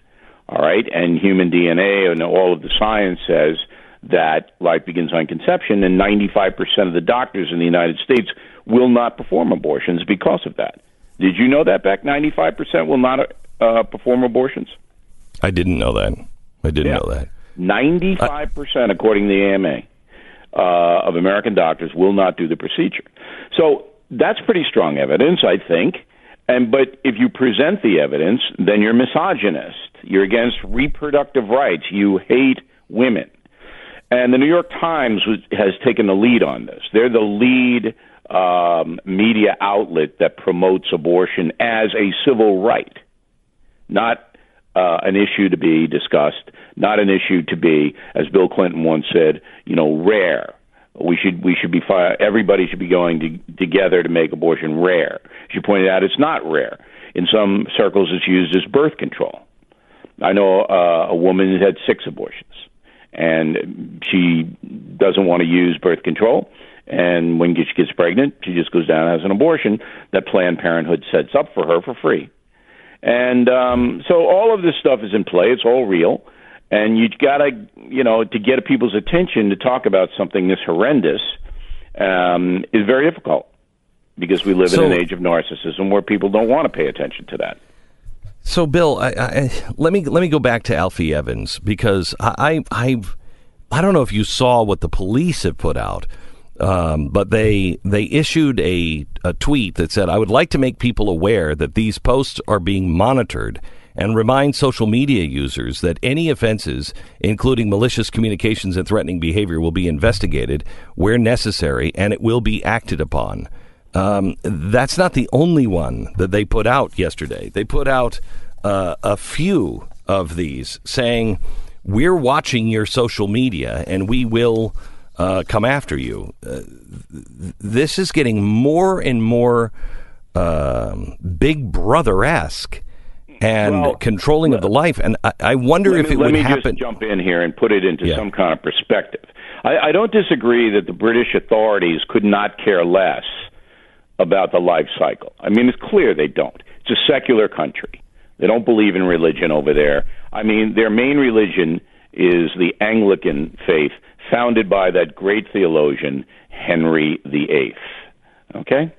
All right, and human DNA and all of the science says that life begins on conception, and 95% of the doctors in the United States will not perform abortions because of that. Did you know that, Beck? 95% will not uh, perform abortions? I didn't know that. I didn't yeah. know that. 95%, according to the AMA, uh, of American doctors will not do the procedure. So that's pretty strong evidence, I think. And but if you present the evidence, then you're misogynist. You're against reproductive rights. You hate women. And the New York Times was, has taken the lead on this. They're the lead um, media outlet that promotes abortion as a civil right, not uh, an issue to be discussed, not an issue to be, as Bill Clinton once said, you know, rare, We should we should be everybody should be going to, together to make abortion rare. She pointed out it's not rare. In some circles, it's used as birth control. I know uh, a woman who had six abortions, and she doesn't want to use birth control. And when she gets pregnant, she just goes down and has an abortion that Planned Parenthood sets up for her for free. And um, so all of this stuff is in play. It's all real. And you got to, you know, to get people's attention to talk about something this horrendous um, is very difficult because we live So- in an age of narcissism where people don't want to pay attention to that. So, Bill, I, I, let me let me go back to Alfie Evans because I, I I've I don't know if you saw what the police have put out, um, but they they issued a a tweet that said, "I would like to make people aware that these posts are being monitored." And remind social media users that any offenses, including malicious communications and threatening behavior, will be investigated where necessary and it will be acted upon. Um, that's not the only one that they put out yesterday. They put out uh, a few of these saying, We're watching your social media and we will uh, come after you. Uh, this is getting more and more um, Big Brother esque and Well, controlling of the life. And I, I wonder if me, it let would me happen. just jump in here and put it into Yeah. some kind of perspective. I, I don't disagree that the British authorities could not care less about the life cycle. I mean, it's clear they don't. It's a secular country. They don't believe in religion over there. I mean, their main religion is the Anglican faith, founded by that great theologian Henry VIII. Okay,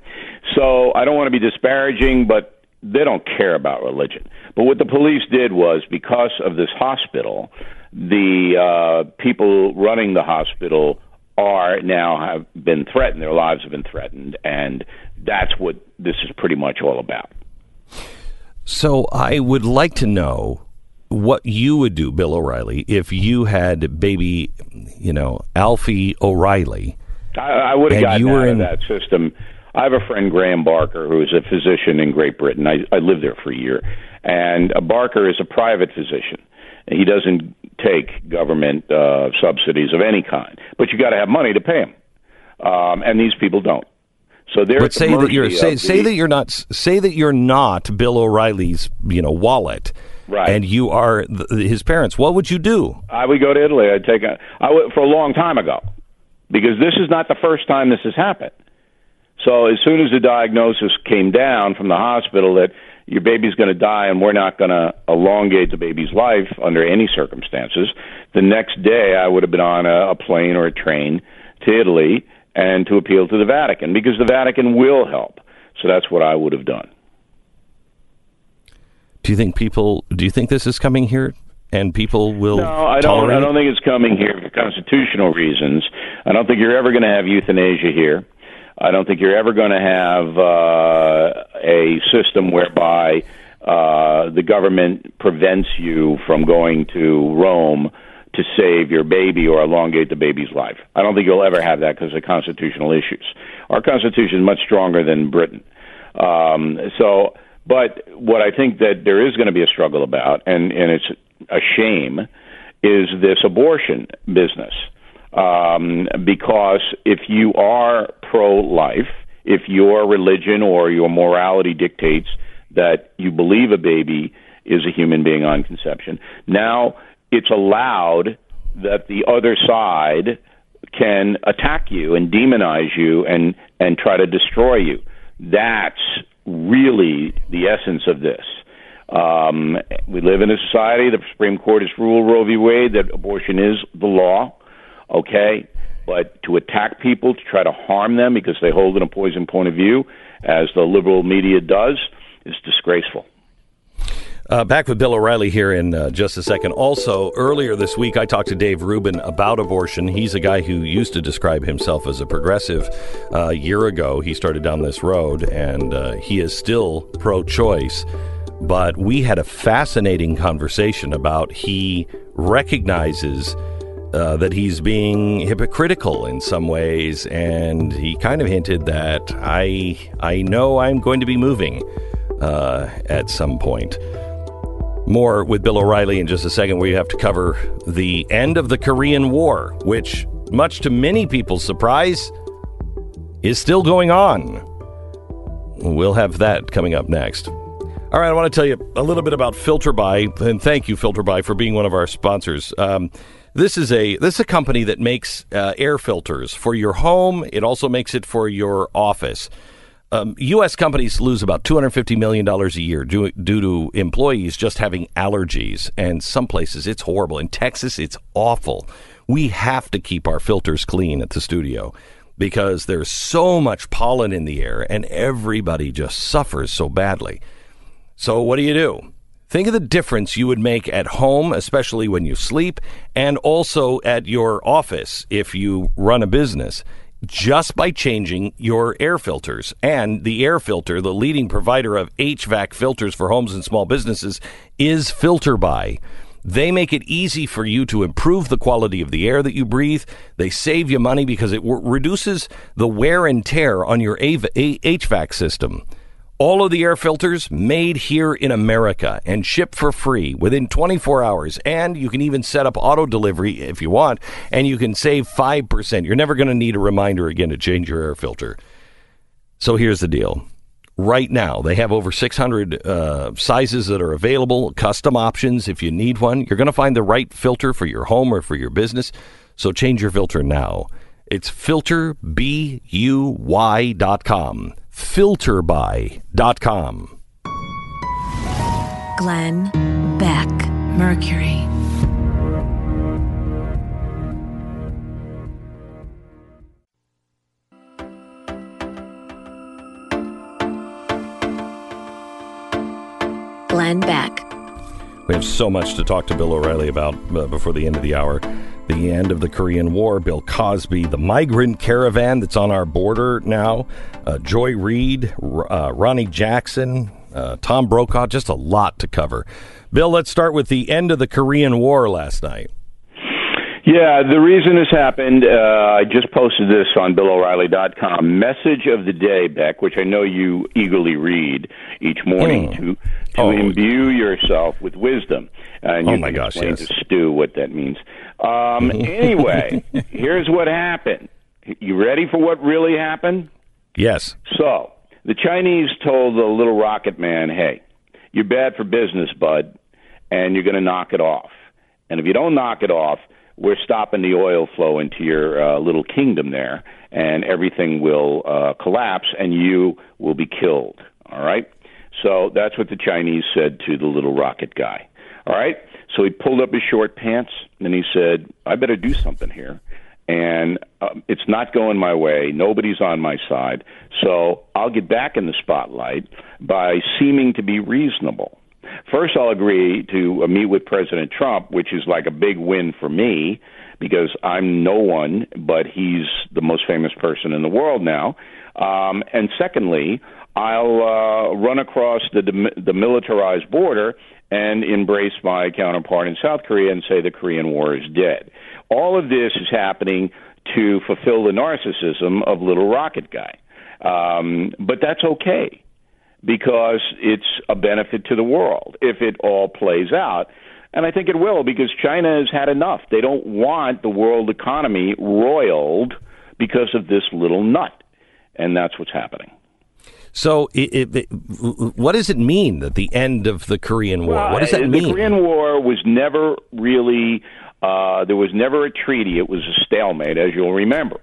so I don't want to be disparaging, but they don't care about religion. But what the police did was because of this hospital, the uh, people running the hospital are now have been threatened. Their lives have been threatened, and that's what this is pretty much all about. So I would like to know what you would do, Bill O'Reilly, if you had baby, you know, Alfie O'Reilly. I, I would have gotten you were out in- of that system. I have a friend, Graham Barker, who is a physician in Great Britain. I, I lived there for a year, and uh, Barker is a private physician. He doesn't take government uh, subsidies of any kind, but you got to have money to pay him, um, and these people don't. So they're But at the say that you're say, of say that you're not say that you're not Bill O'Reilly's, you know, wallet. Right. And you are th- his parents. What would you do? I would go to Italy. I'd take a I would for a long time ago, because this is not the first time this has happened. So as soon as the diagnosis came down from the hospital that your baby's going to die and we're not going to elongate the baby's life under any circumstances, the next day I would have been on a, a plane or a train to Italy and to appeal to the Vatican because the Vatican will help. So that's what I would have done. Do you think people? Do you think this is coming here, and people will? No, I don't. I don't think it's coming here for constitutional reasons. I don't think you're ever going to have euthanasia here. I don't think you're ever going to have uh, a system whereby uh, the government prevents you from going to Rome to save your baby or elongate the baby's life. I don't think you'll ever have that because of constitutional issues. Our constitution is much stronger than Britain. Um, so, but what I think that there is going to be a struggle about, and, and it's a shame, is this abortion business. Um, because if you are pro life, if your religion or your morality dictates that you believe a baby is a human being on conception, now it's allowed that the other side can attack you and demonize you and, and try to destroy you. That's really the essence of this. Um, we live in a society, the Supreme Court has ruled Roe v. Wade that abortion is the law, okay? But to attack people, to try to harm them because they hold an opposing point of view, as the liberal media does, is disgraceful. Uh, back with Bill O'Reilly here in uh, just a second. Also, earlier this week, I talked to Dave Rubin about abortion. He's a guy who used to describe himself as a progressive. Uh, a year ago, he started down this road, and uh, he is still pro choice. But we had a fascinating conversation about he recognizes uh, that he's being hypocritical in some ways, and he kind of hinted that I I know I'm going to be moving uh, at some point. More with Bill O'Reilly in just a second. We have to cover the end of the Korean War, which much to many people's surprise, is still going on. We'll have that coming up next. All right, I want to tell you a little bit about FilterBuy, and thank you, FilterBuy, for being one of our sponsors. Um, this is a this is a company that makes uh, air filters for your home. It also makes it for your office. Um, U.S. companies lose about $250 million a year due, due to employees just having allergies. And some places it's horrible. In Texas, it's awful. We have to keep our filters clean at the studio because there's so much pollen in the air and everybody just suffers so badly. So, what do you do? Think of the difference you would make at home, especially when you sleep, and also at your office if you run a business just by changing your air filters. And the air filter, the leading provider of HVAC filters for homes and small businesses, is FilterBuy. They make it easy for you to improve the quality of the air that you breathe. They save you money because it w- reduces the wear and tear on your AV- HVAC system. All of the air filters made here in America and shipped for free within 24 hours. And you can even set up auto delivery if you want, and you can save 5%. You're never going to need a reminder again to change your air filter. So here's the deal. Right now, they have over 600 uh, sizes that are available, custom options if you need one. You're going to find the right filter for your home or for your business. So change your filter now. It's filterbuy.com filterbuy.com. Glenn Beck, Mercury. Glenn Beck. We have so much to talk to Bill O'Reilly about uh, before the end of the hour. The end of the Korean War, Bill Cosby, the migrant caravan that's on our border now, uh, Joy Reid, uh, Ronny Jackson, uh, Tom Brokaw, just a lot to cover. Bill, let's start with the end of the Korean War last night. Yeah, the reason this happened, uh, I just posted this on BillO'Reilly.com. Message of the day, Beck, which I know you eagerly read each morning Mm. to to Oh. imbue yourself with wisdom. And Oh, you my gosh, yes. to Stu what that means. Um, anyway, here's what happened. You ready for what really happened? Yes. So, the Chinese told the little rocket man, hey, you're bad for business, bud, and you're going to knock it off. And if you don't knock it off, we're stopping the oil flow into your uh, little kingdom there, and everything will uh, collapse, and you will be killed. All right? So that's what the Chinese said to the little rocket guy. All right? So he pulled up his short pants, and he said, I better do something here and um, it's not going my way. Nobody's on my side. So I'll get back in the spotlight by seeming to be reasonable. First, I'll agree to uh, meet with President Trump, which is like a big win for me because I'm no one, but he's the most famous person in the world now. Um, and secondly, I'll uh, run across the, the militarized border and embrace my counterpart in South Korea and say the Korean War is dead. All of this is happening to fulfill the narcissism of Little Rocket Guy. Um, but that's okay because it's a benefit to the world if it all plays out. And I think it will because China has had enough. They don't want the world economy roiled because of this little nut. And that's what's happening. So, it, it, what does it mean that the end of the Korean War? Well, what does that the mean? The Korean War was never really. Uh, there was never a treaty. It was a stalemate, as you'll remember.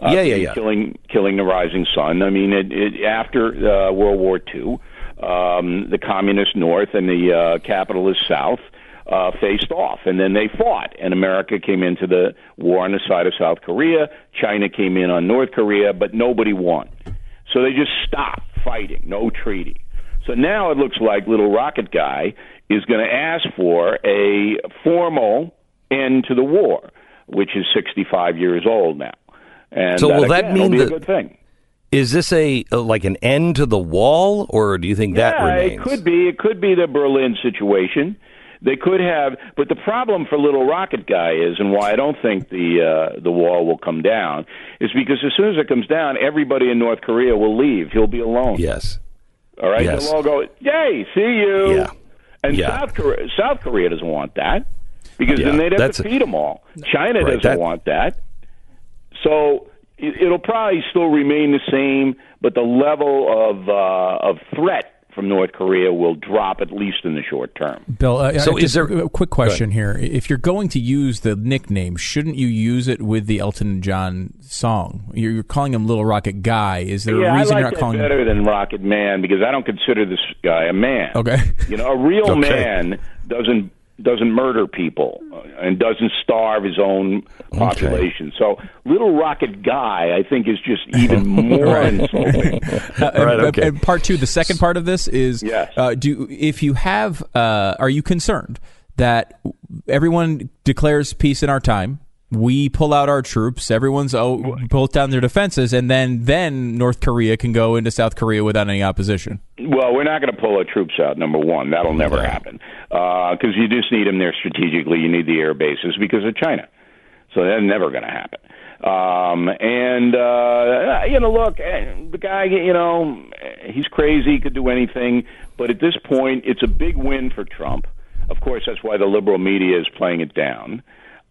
Uh, Yeah, yeah, yeah. Killing, killing the rising sun. I mean, it, it, after uh, World War II, um, the communist North and the uh, capitalist South uh, faced off, and then they fought. And America came into the war on the side of South Korea. China came in on North Korea, but nobody won. So they just stopped fighting. No treaty. So now it looks like Little Rocket Guy is going to ask for a formal end to the war, which is 65 years old now. And So will that again, mean will be that- a good thing? Is this a uh, like an end to the wall, or do you think that yeah, remains? it could be. It could be the Berlin situation. They could have, but the problem for Little Rocket Guy is, and why I don't think the uh, the wall will come down, is because as soon as it comes down, everybody in North Korea will leave. He'll be alone. Yes. All right, Yes. they'll all go, "Yay, see you!" Yeah. And Yeah. South Korea, South Korea doesn't want that because Yeah, then they'd have that's- to feed them all. China Right, doesn't that- want that. So it, it'll probably still remain the same, but the level of uh, of threat from North Korea will drop at least in the short term. Bill, uh, So is there- a quick question here? If you're going to use the nickname, shouldn't you use it with the Elton John song? You're, you're calling him Little Rocket Guy. Is there yeah, a reason I you're like not that calling better than Rocket Man because I don't consider this guy a man. Okay. You know, a real Okay. man doesn't doesn't murder people uh, and doesn't starve his own population. So, little rocket guy, I think, is just even more insulting. Uh, All right, and- okay. and part two, the second part of this is, Yes. uh, do if you have, uh, are you concerned that everyone declares peace in our time? We pull out our troops. Everyone's oh, pulls down their defenses, and then then North Korea can go into South Korea without any opposition. Well, we're not going to pull our troops out. Number one, that'll never happen because you just need them there strategically. You need the air bases because of China, so that's never going to happen. Um, and uh, you know, look, eh, the guy, you know, he's crazy. He could do anything, but at this point, it's a big win for Trump. Of course, that's why the liberal media is playing it down.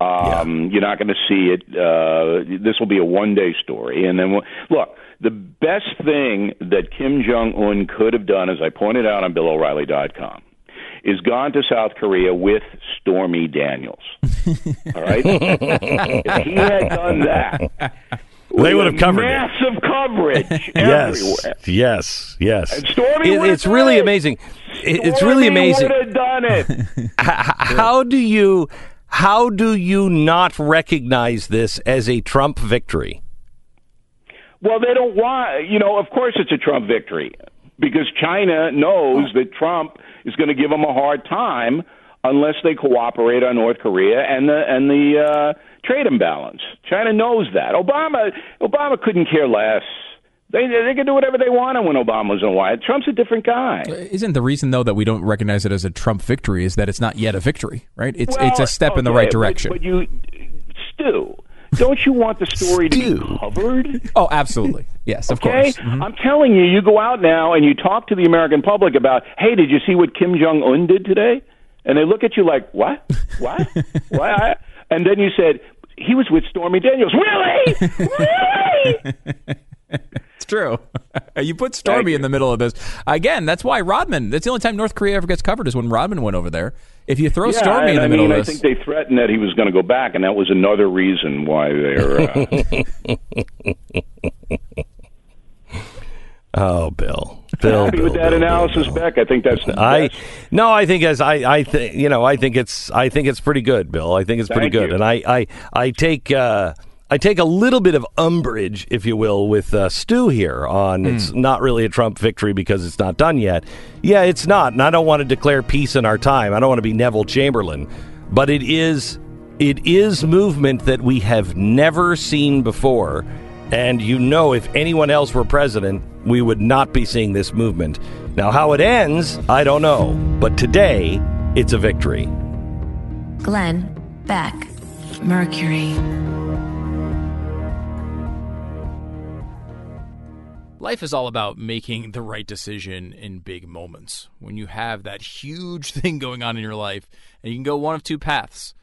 Um, You're not going to see it. Uh, this will be a one day story. And then, we'll, look, the best thing that Kim Jong un could have done, as I pointed out on BillO'Reilly.com, is gone to South Korea with Stormy Daniels. All right? if he had done that, They would have covered it. massive coverage Yes, everywhere. yes, yes. And Stormy It- would've it's really it. amazing. It- it's really amazing. Would have done it. H- how do you how do you not recognize this as a Trump victory? Well, they don't want, you know, of course it's a Trump victory because China knows that Trump is going to give them a hard time unless they cooperate on North Korea and the and the uh, trade imbalance. China knows that. Obama Obama couldn't care less. They they can do whatever they want when Obama was in the White. Trump's a different guy. Isn't the reason though that we don't recognize it as a Trump victory is that it's not yet a victory, right? It's Well, it's a step in the right direction. But, you, Stu, don't you want the story to be covered? oh, absolutely. Yes, of Okay, course. Mhm. I'm telling you, you go out now and you talk to the American public about, hey, did you see what Kim Jong Un did today? And they look at you like, what, what, what? And then you said he was with Stormy Daniels. Really, really? It's true. you put Stormy Thank in the middle of this. Again, that's why Rodman, that's the only time North Korea ever gets covered is when Rodman went over there. If you throw yeah, Stormy in and the I middle mean, I of this. think they threatened that he was going to go back, and that was another reason why they're. Uh, Oh, Bill, Bill, happy Bill, with that Bill, Bill, analysis, Bill. Beck. I think that's. I that's- no, I think as I I think you know I think it's I think it's pretty good, Bill. I think it's pretty good, you. and I I I take. Uh, I take a little bit of umbrage, if you will, with uh, Stu here on it's not really a Trump victory because it's not done yet. Yeah, it's not, and I don't want to declare peace in our time. I don't want to be Neville Chamberlain, but it is it is movement that we have never seen before. And you know, if anyone else were president, we would not be seeing this movement. Now, how it ends, I don't know. But today, it's a victory. Glenn Beck, Mercury. Life is all about making the right decision in big moments. When you have that huge thing going on in your life, and you can go one of two paths,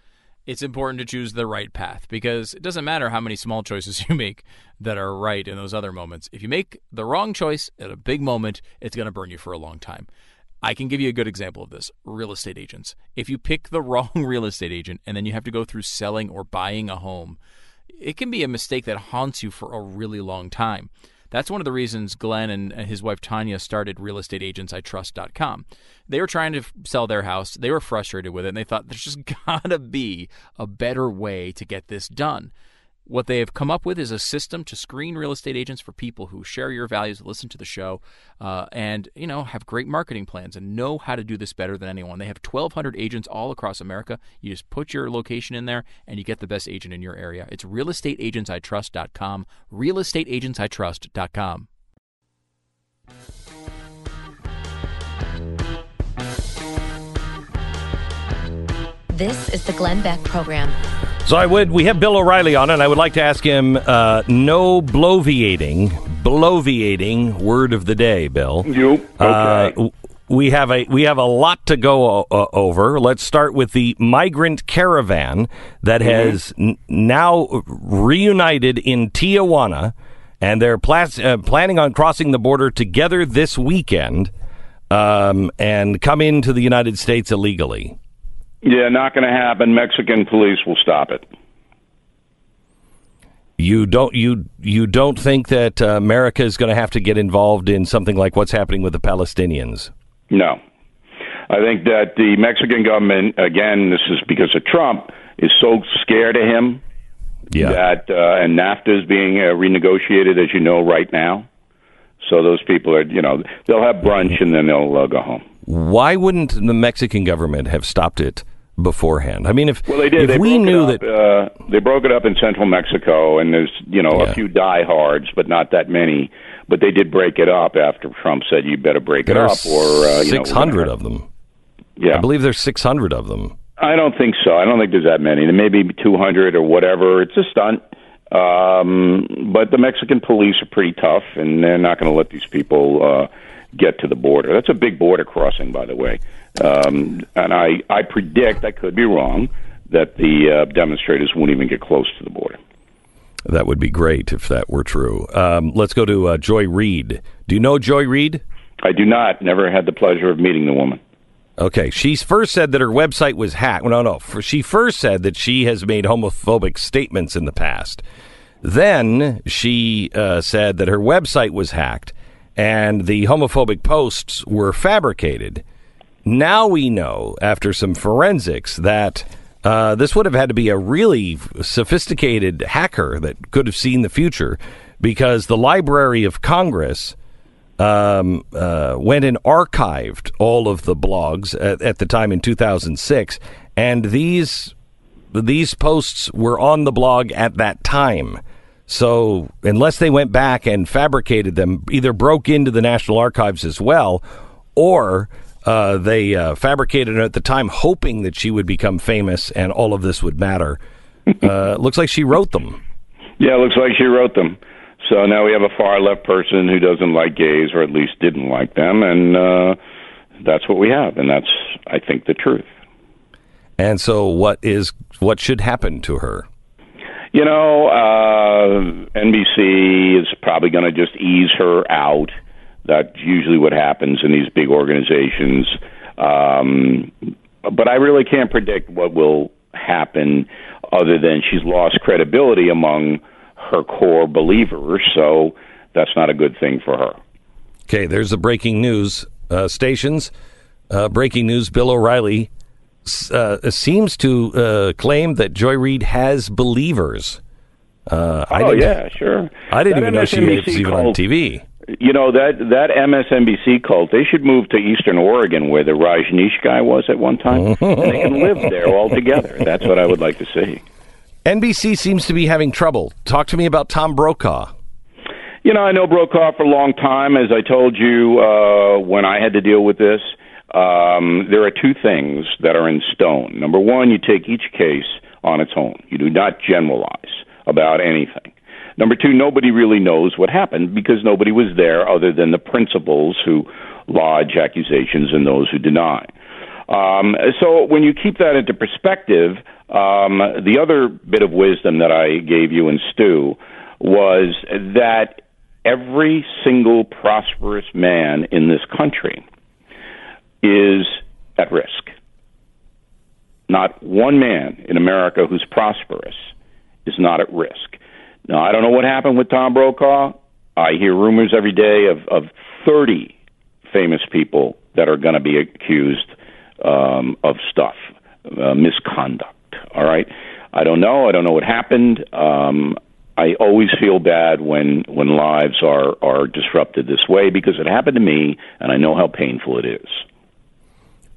it's important to choose the right path because it doesn't matter how many small choices you make that are right in those other moments. If you make the wrong choice at a big moment, it's going to burn you for a long time. I can give you a good example of this real estate agents. If you pick the wrong real estate agent and then you have to go through selling or buying a home, it can be a mistake that haunts you for a really long time. That's one of the reasons Glenn and his wife Tania started realestateagentsitrust.com. They were trying to sell their house. They were frustrated with it and they thought there's just got to be a better way to get this done. What they have come up with is a system to screen real estate agents for people who share your values, listen to the show, uh, and you know have great marketing plans and know how to do this better than anyone. They have 1,200 agents all across America. You just put your location in there, and you get the best agent in your area. It's realestateagentsitrust.com. Realestateagentsitrust.com. This is the Glenn Beck Program. So I would. We have Bill O'Reilly on, and I would like to ask him uh, no bloviating. Bloviating word of the day, Bill. You Uh, okay? w- we have a we have a lot to go uh, over. Let's start with the migrant caravan that has n- now reunited in Tijuana, and they're plas- uh, planning on crossing the border together this weekend um, and come into the United States illegally. Yeah, not going to happen. Mexican police will stop it. You don't you you don't think that uh, America is going to have to get involved in something like what's happening with the Palestinians? No. I think that the Mexican government, again, this is because of Trump, is so scared of him Yeah. that, uh, and NAFTA is being uh, renegotiated, as you know, right now. So those people are, you know, they'll have brunch and then they'll uh, go home. Why wouldn't the Mexican government have stopped it beforehand? I mean, if Well, they did. if they we knew it that uh, they broke it up in central Mexico, and there's you know Yeah. a few diehards, but not that many. But they did break it up after Trump said you better break it there are up, or uh, you know, six hundred of them. Yeah, I believe there's six hundred of them. I don't think so. I don't think there's that many. There may be 200 or whatever. It's a stunt. Um, but the Mexican police are pretty tough, and they're not going to let these people uh, get to the border. That's a big border crossing, by the way. Um, and I, I predict, I could be wrong, that the uh, demonstrators won't even get close to the border. That would be great if that were true. Um, let's go to uh, Joy Reid. Do you know Joy Reid? I do not. Never had the pleasure of meeting the woman. Okay, she first said that her website was hacked. No, no. For, she first said that she has made homophobic statements in the past. Then she uh, said that her website was hacked and the homophobic posts were fabricated. Now we know, after some forensics, that uh, this would have had to be a really sophisticated hacker that could have seen the future because the Library of Congress um, uh, went and archived all of the blogs at, at the time in 2006, and these these posts were on the blog at that time. So unless they went back and fabricated them, either broke into the National Archives as well, or uh, they uh, fabricated it at the time, hoping that she would become famous and all of this would matter. uh, looks like she wrote them. Yeah, it looks like she wrote them. So now we have a far left person who doesn't like gays, or at least didn't like them, and uh, that's what we have, and that's, I think, the truth. And so, what is what should happen to her? You know, uh, NBC is probably going to just ease her out. That's usually what happens in these big organizations. Um, but I really can't predict what will happen, other than she's lost credibility among her core believers. So that's not a good thing for her. Okay, there's the breaking news uh, stations. Uh, breaking news: Bill O'Reilly uh, seems to uh, claim that Joy Reid has believers. Uh, I oh yeah, sure. I didn't That even know she MSNBC was even on TV. You know that that MSNBC cult. They should move to Eastern Oregon, where the Rajneesh guy was at one time, and they can live there all together. That's what I would like to see. NBC seems to be having trouble. Talk to me about Tom Brokaw. You know, I know Brokaw for a long time. As I told you uh, when I had to deal with this, um, there are two things that are in stone. Number one, you take each case on its own. You do not generalize about anything. Number two, nobody really knows what happened because nobody was there other than the principals who lodge accusations and those who deny. Um, so when you keep that into perspective, um, the other bit of wisdom that I gave you and Stu was that every single prosperous man in this country is at risk. Not one man in America who's prosperous is not at risk. Now, I don't know what happened with Tom Brokaw. I hear rumors every day of, of 30 famous people that are going to be accused um, of stuff, uh, misconduct. All right. I don't know. I don't know what happened. Um, I always feel bad when when lives are are disrupted this way because it happened to me, and I know how painful it is.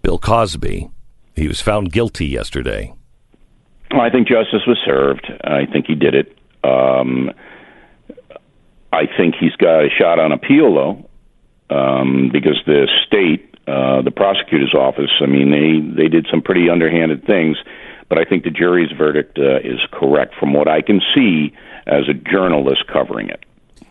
Bill Cosby. He was found guilty yesterday. I think justice was served. I think he did it. Um, I think he's got a shot on appeal, though, um, because the state, uh, the prosecutor's office, I mean, they, they did some pretty underhanded things, but I think the jury's verdict uh, is correct from what I can see as a journalist covering it.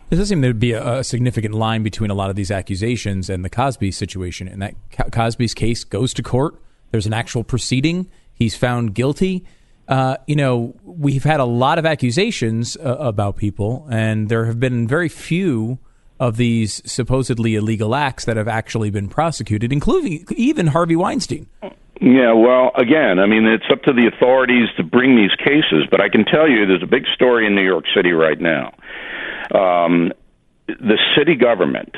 There does seem to be a, a significant line between a lot of these accusations and the Cosby situation. And that Co- Cosby's case goes to court. There's an actual proceeding. He's found guilty. Uh, you know, we've had a lot of accusations uh, about people, and there have been very few of these supposedly illegal acts that have actually been prosecuted, including even Harvey Weinstein. Yeah, well, again, I mean, it's up to the authorities to bring these cases, but I can tell you there's a big story in New York City right now. Um, the city government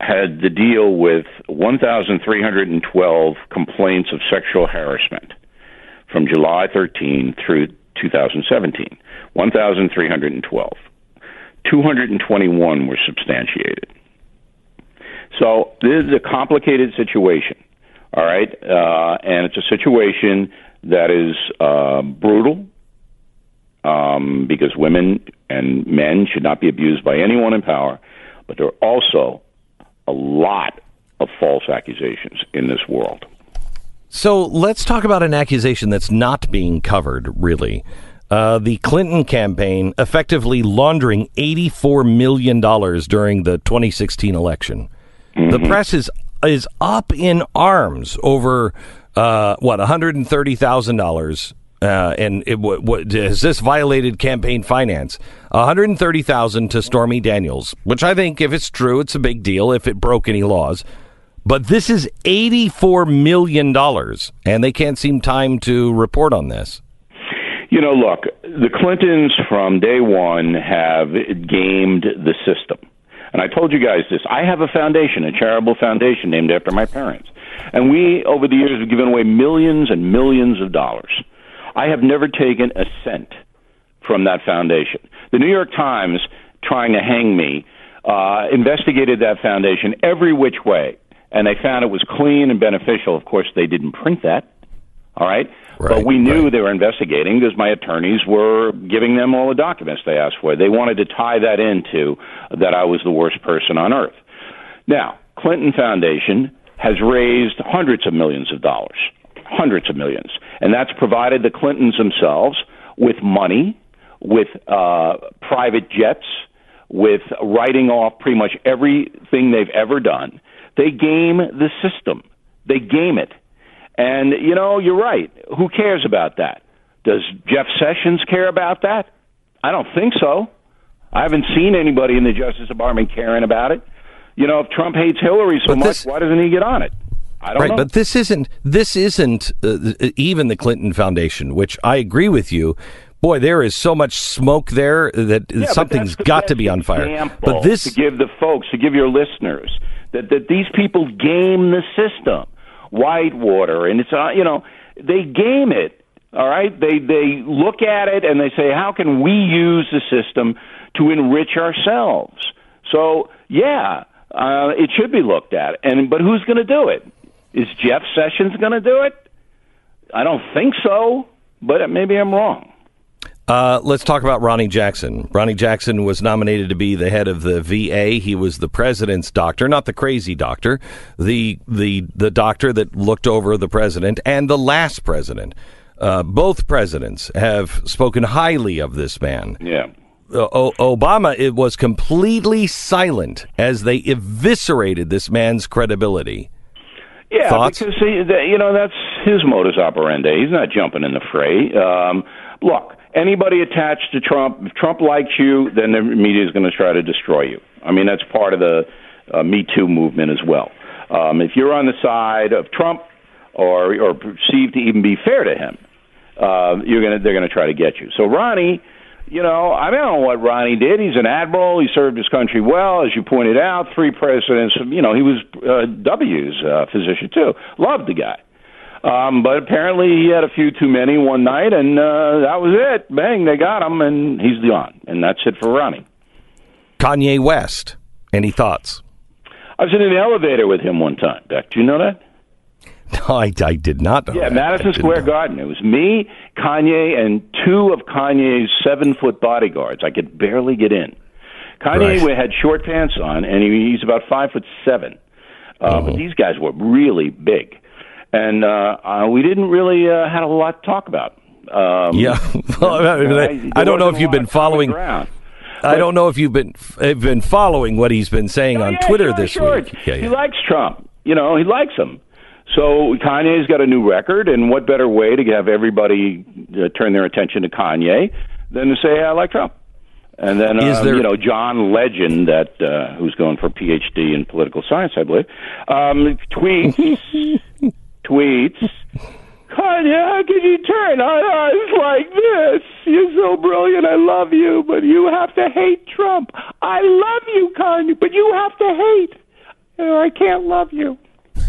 had to deal with 1,312 complaints of sexual harassment from July 13 through 2017. 1,312. 221 were substantiated. So this is a complicated situation, all right? Uh, and it's a situation that is uh, brutal um, because women and men should not be abused by anyone in power, but there are also a lot of false accusations in this world. So let's talk about an accusation that's not being covered, really. Uh, the Clinton campaign effectively laundering $84 million during the 2016 election. The press is is up in arms over uh, what $130,000 uh, and it, what, what, has this violated campaign finance? One hundred thirty thousand to Stormy Daniels, which I think, if it's true, it's a big deal. If it broke any laws, but this is eighty-four million dollars, and they can't seem time to report on this. You know, look, the Clintons from day one have gamed the system. And I told you guys this. I have a foundation, a charitable foundation named after my parents. And we, over the years, have given away millions and millions of dollars. I have never taken a cent from that foundation. The New York Times, trying to hang me, uh, investigated that foundation every which way, and they found it was clean and beneficial. Of course, they didn't print that. All right, Right, but we knew right. they were investigating because my attorneys were giving them all the documents they asked for. They wanted to tie that into that I was the worst person on earth. Now, Clinton Foundation has raised hundreds of millions of dollars, hundreds of millions, and that's provided the Clintons themselves with money, with uh, private jets, with writing off pretty much everything they've ever done. They game the system. They game it. And, you know, you're right. Who cares about that? Does Jeff Sessions care about that? I don't think so. I haven't seen anybody in the Justice Department caring about it. You know, if Trump hates Hillary so But much, why doesn't he get on it? Right, know. but this isn't this isn't uh, even the Clinton Foundation, which I agree with you. Boy, there is so much smoke there that Yeah, something's got to be on fire. But this to give the folks, to give your listeners, that that these people game the system, Whitewater, and it's uh, you know they game it. All right, they they look at it and they say, how can we use the system to enrich ourselves? So yeah, uh, it should be looked at. And but who's going to do it? Is Jeff Sessions going to do it? I don't think so, but maybe I'm wrong. Uh, let's talk about Ronny Jackson. Ronny Jackson was nominated to be the head of the VA. He was the president's doctor, not the crazy doctor, the the the doctor that looked over the president and the last president. Uh, both presidents have spoken highly of this man. Yeah. Uh, o- Obama it was completely silent as they eviscerated this man's credibility. Yeah, Thoughts? because he, you know that's his modus operandi. He's not jumping in the fray. Um, look, anybody attached to Trump, if Trump likes you, then the media is going to try to destroy you. I mean, that's part of the uh, Me Too movement as well. Um, if you're on the side of Trump or or perceived to even be fair to him, uh, you're gonna they're going to try to get you. So Ronny. You know, I don't know what Ronny did. He's an admiral. He served his country well, as you pointed out. Three presidents. You know, he was uh, W's uh, physician too. Loved the guy. Um, but apparently he had a few too many one night, and uh, that was it. Bang, they got him, and he's gone. And that's it for Ronny. Kanye West. Any thoughts? I was in an elevator with him one time. Beck, do you know that? No, I, I did not know. Yeah, that. Madison Square know. Garden. It was me, Kanye, and two of Kanye's seven foot bodyguards. I could barely get in. Kanye Right. had short pants on, and he, he's about five foot seven. Uh, But these guys were really big, and uh, uh, we didn't really uh, had a lot to talk about. Um, Yeah. Well, I, there I don't know if you've been following. I don't know if you've been have been following what he's been saying on yeah, Twitter sure, this sure. week. Yeah, He likes Trump. You know, he likes him. So Kanye's got a new record, and what better way to have everybody uh, turn their attention to Kanye than to say, "I like Trump." And then, um, there- you know, John Legend, that uh, who's going for PhD in political science, I believe, um, tweets, tweets. Kanye, how could you turn on us like this? You're so brilliant. I love you, but you have to hate Trump. I love you, Kanye, but you have to hate. I can't love you.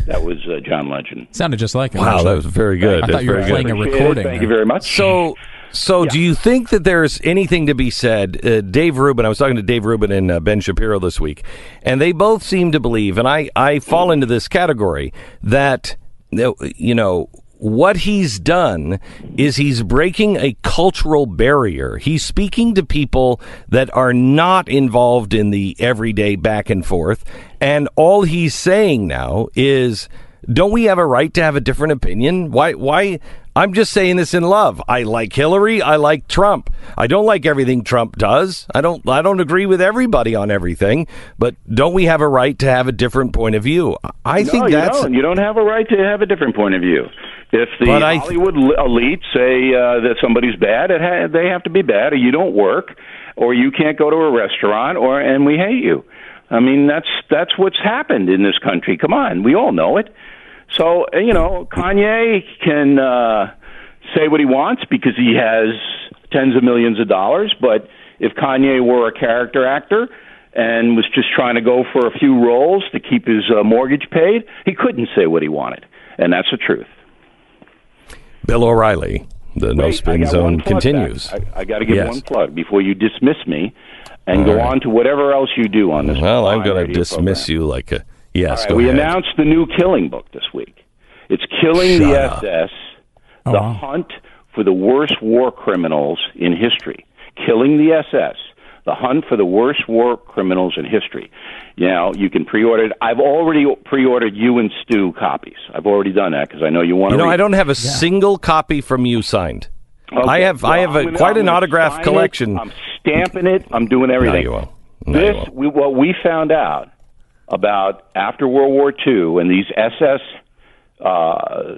That was uh, John Legend. Sounded just like him. Wow, actually. that was very good. I That's thought you were very good. playing a recording. Thank you very much. So, so do you think that there's anything to be said? Uh, Dave Rubin, I was talking to Dave Rubin and uh, Ben Shapiro this week, and they both seem to believe, and I, I fall into this category, that, you know, what he's done is he's breaking a cultural barrier. He's speaking to people that are not involved in the everyday back and forth. And all he's saying now is, don't we have a right to have a different opinion? Why, why? I'm just saying this in love. I like Hillary. I like Trump. I don't like everything Trump does. I don't, I don't agree with everybody on everything, but don't we have a right to have a different point of view? I no, think you that's, don't. You don't have a right to have a different point of view. If the I- Hollywood elite say uh, that somebody's bad, it ha- they have to be bad, or you don't work, or you can't go to a restaurant, or and we hate you. I mean, that's that's what's happened in this country. Come on, we all know it. So uh, you know, Kanye can uh, say what he wants because he has tens of millions of dollars. But if Kanye were a character actor and was just trying to go for a few roles to keep his uh, mortgage paid, he couldn't say what he wanted, and that's the truth. Bill O'Reilly. The No Wait, I Spin Zone continues. back. I, I got to give Yes. one plug before you dismiss me and All go right. on to whatever else you do on this. Well, I'm going to dismiss program. you like a yes. All right, go we ahead. announced the new Killing book this week. It's Killing Shut the up. SS, Oh, the wow. hunt for the worst war criminals in history. Killing the SS, the hunt for the worst war criminals in history. You know, you can pre-order it. I've already pre-ordered you and Stu copies. I've already done that because I know you want to. You to. know, read I don't have a single copy from you signed. Okay. I have I have a, I'm gonna- quite I'm an autograph sign it. collection. I'm stamping it. I'm doing everything. you won't. No, you this won't. we, what we found out about after World War II and these SS. Uh,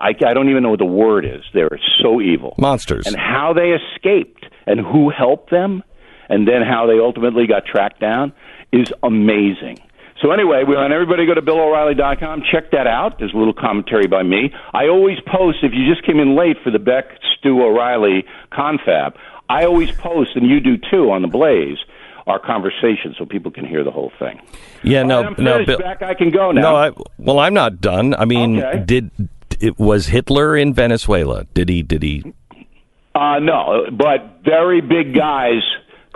I, I don't even know what the word is. They're so evil. Monsters. And how they escaped and who helped them, and then how they ultimately got tracked down is amazing. So anyway, we want everybody to go to BillO'Reilly.com. Check that out. There's a little commentary by me. I always post if you just came in late for the Beck Stu O'Reilly confab. I always post, and you do too, on the Blaze. Our conversation, so people can hear the whole thing. yeah, no, right, no, Bill. Beck. I can go now. No, I, well, I'm not done. I mean, Okay. did it was Hitler in Venezuela? Did he? Did he? Uh, no, but very big guys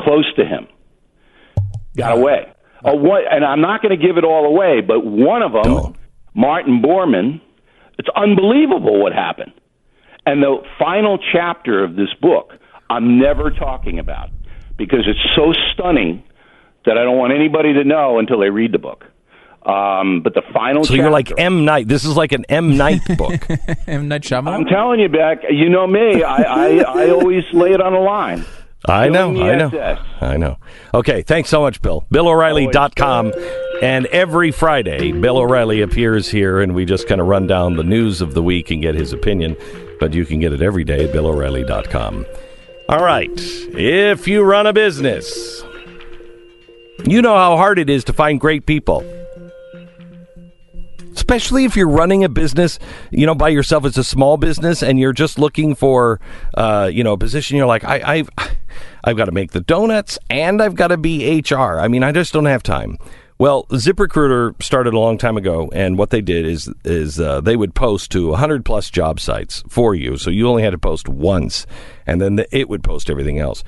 close to him got away. Oh, what, and I'm not going to give it all away, but one of them, Don't. Martin Bormann, it's unbelievable what happened. And the final chapter of this book, I'm never talking about because it's so stunning that I don't want anybody to know until they read the book. Um, but the final So chapter, you're like M Night. This is like an M Night book. M. Night Shyamalan. I'm telling you, Beck, you know me. I, I, I always lay it on the line. I know, I know, I know. Okay, thanks so much, Bill. BillO'Reilly.com. And every Friday, Bill O'Reilly appears here, and we just kind of run down the news of the week and get his opinion. But you can get it every day at BillO'Reilly.com. All right, if you run a business, you know how hard it is to find great people. Especially if you're running a business, you know, by yourself. It's a small business, and you're just looking for, uh, you know, a position. You're like, I, I've, I've got to make the donuts, and I've got to be HR. I mean, I just don't have time. Well, ZipRecruiter started a long time ago, and what they did is is uh, they would post to 100 plus job sites for you, so you only had to post once, and then the, it would post everything else.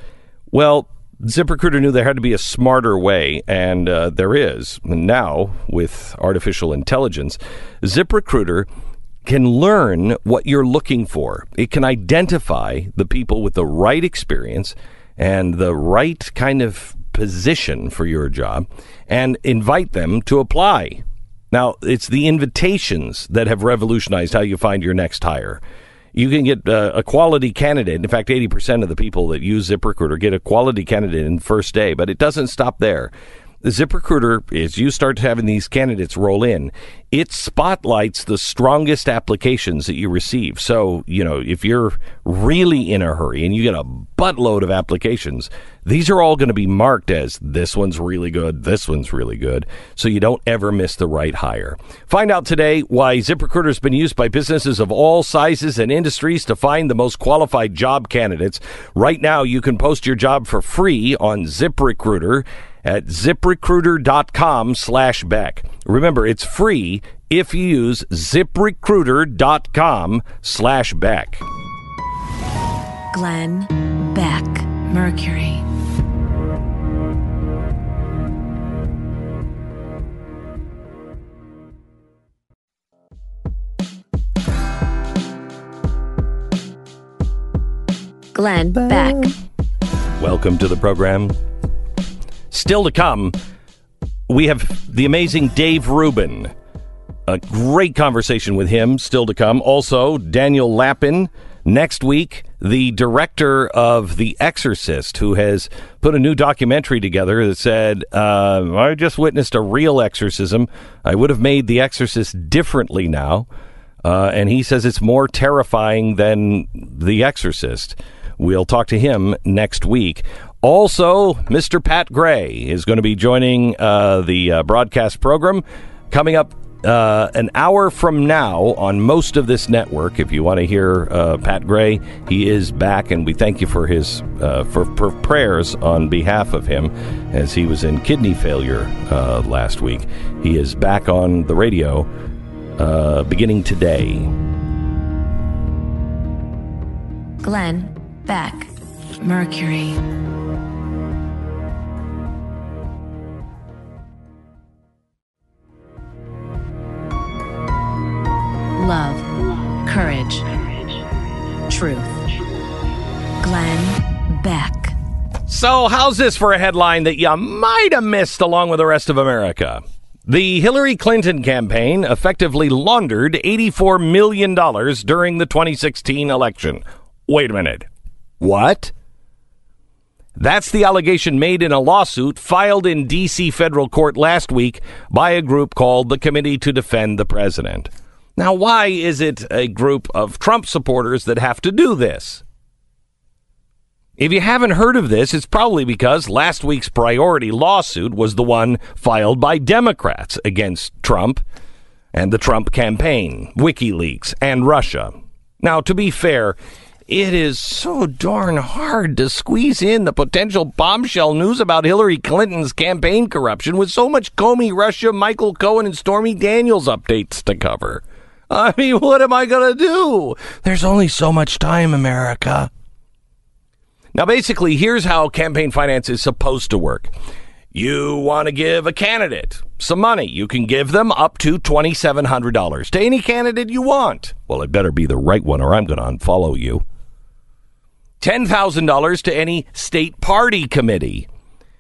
Well, ZipRecruiter knew there had to be a smarter way, and uh, there is. Now, with artificial intelligence, ZipRecruiter can learn what you're looking for. It can identify the people with the right experience and the right kind of position for your job and invite them to apply. Now, it's the invitations that have revolutionized how you find your next hire. You can get uh, a quality candidate. In fact, 80% of the people that use ZipRecruiter get a quality candidate in first day, but it doesn't stop there. ZipRecruiter, as you start having these candidates roll in, it spotlights the strongest applications that you receive. So, you know, if you're really in a hurry and you get a buttload of applications, these are all going to be marked as this one's really good, this one's really good, so you don't ever miss the right hire. Find out today why ZipRecruiter has been used by businesses of all sizes and industries to find the most qualified job candidates. Right now, you can post your job for free on ZipRecruiter at ziprecruiter.com slash Beck. Remember, it's free if you use ziprecruiter.com slash Beck. Glenn Beck, Mercury. Glenn Beck. Welcome to the program. Still to come, we have the amazing Dave Rubin. A great conversation with him still to come. Also, Daniel Lapin Next week, the director of The Exorcist, who has put a new documentary together that said, uh, I just witnessed a real exorcism. I would have made The Exorcist differently now. Uh, and he says it's more terrifying than The Exorcist. We'll talk to him next week. Also, Mr. Pat Gray is going to be joining uh, the uh, broadcast program coming up uh, an hour from now on most of this network. If you want to hear uh, Pat Gray, he is back, and we thank you for his uh, for, for prayers on behalf of him as he was in kidney failure uh, last week. He is back on the radio beginning today. Glenn Beck, Mercury. Love, courage, truth. Glenn Beck. So, how's this for a headline that you might have missed along with the rest of America? The Hillary Clinton campaign effectively laundered $84 million during the 2016 election. Wait a minute. What? That's the allegation made in a lawsuit filed in D.C. federal court last week by a group called the Committee to Defend the President. Now, why is it a group of Trump supporters that have to do this? If you haven't heard of this, it's probably because last week's priority lawsuit was the one filed by Democrats against Trump and the Trump campaign, WikiLeaks, and Russia. Now, to be fair, it is so darn hard to squeeze in the potential bombshell news about Hillary Clinton's campaign corruption with so much Comey, Russia, Michael Cohen, and Stormy Daniels updates to cover. I mean, what am I going to do? There's only so much time, America. Now, basically, here's how campaign finance is supposed to work. You want to give a candidate some money. You can give them up to $2,700 to any candidate you want. Well, it better be the right one, or I'm going to unfollow you. $10,000 to any state party committee.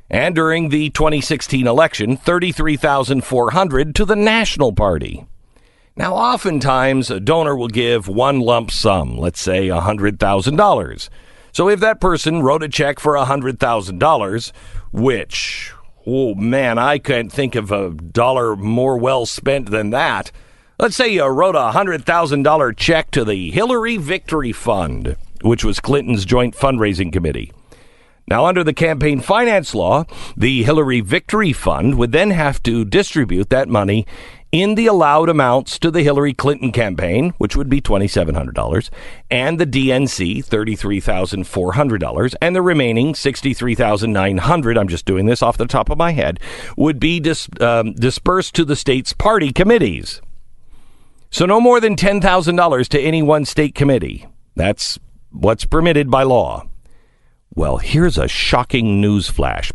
And during the 2016 election, 33,400 to the national party. Now, oftentimes, a donor will give one lump sum, let's say $100,000. So if that person wrote a check for $100,000, which, oh man, I can't think of a dollar more well spent than that. Let's say you wrote a $100,000 check to the Hillary Victory Fund, which was Clinton's joint fundraising committee. Now, under the campaign finance law, the Hillary Victory Fund would then have to distribute that money in the allowed amounts to the Hillary Clinton campaign, which would be $2,700, and the DNC, $33,400, and the remaining 63,900, I'm just doing this off the top of my head, would be dis- um, dispersed to the state's party committees. So no more than $10,000 to any one state committee. That's what's permitted by law. Well, here's a shocking news flash.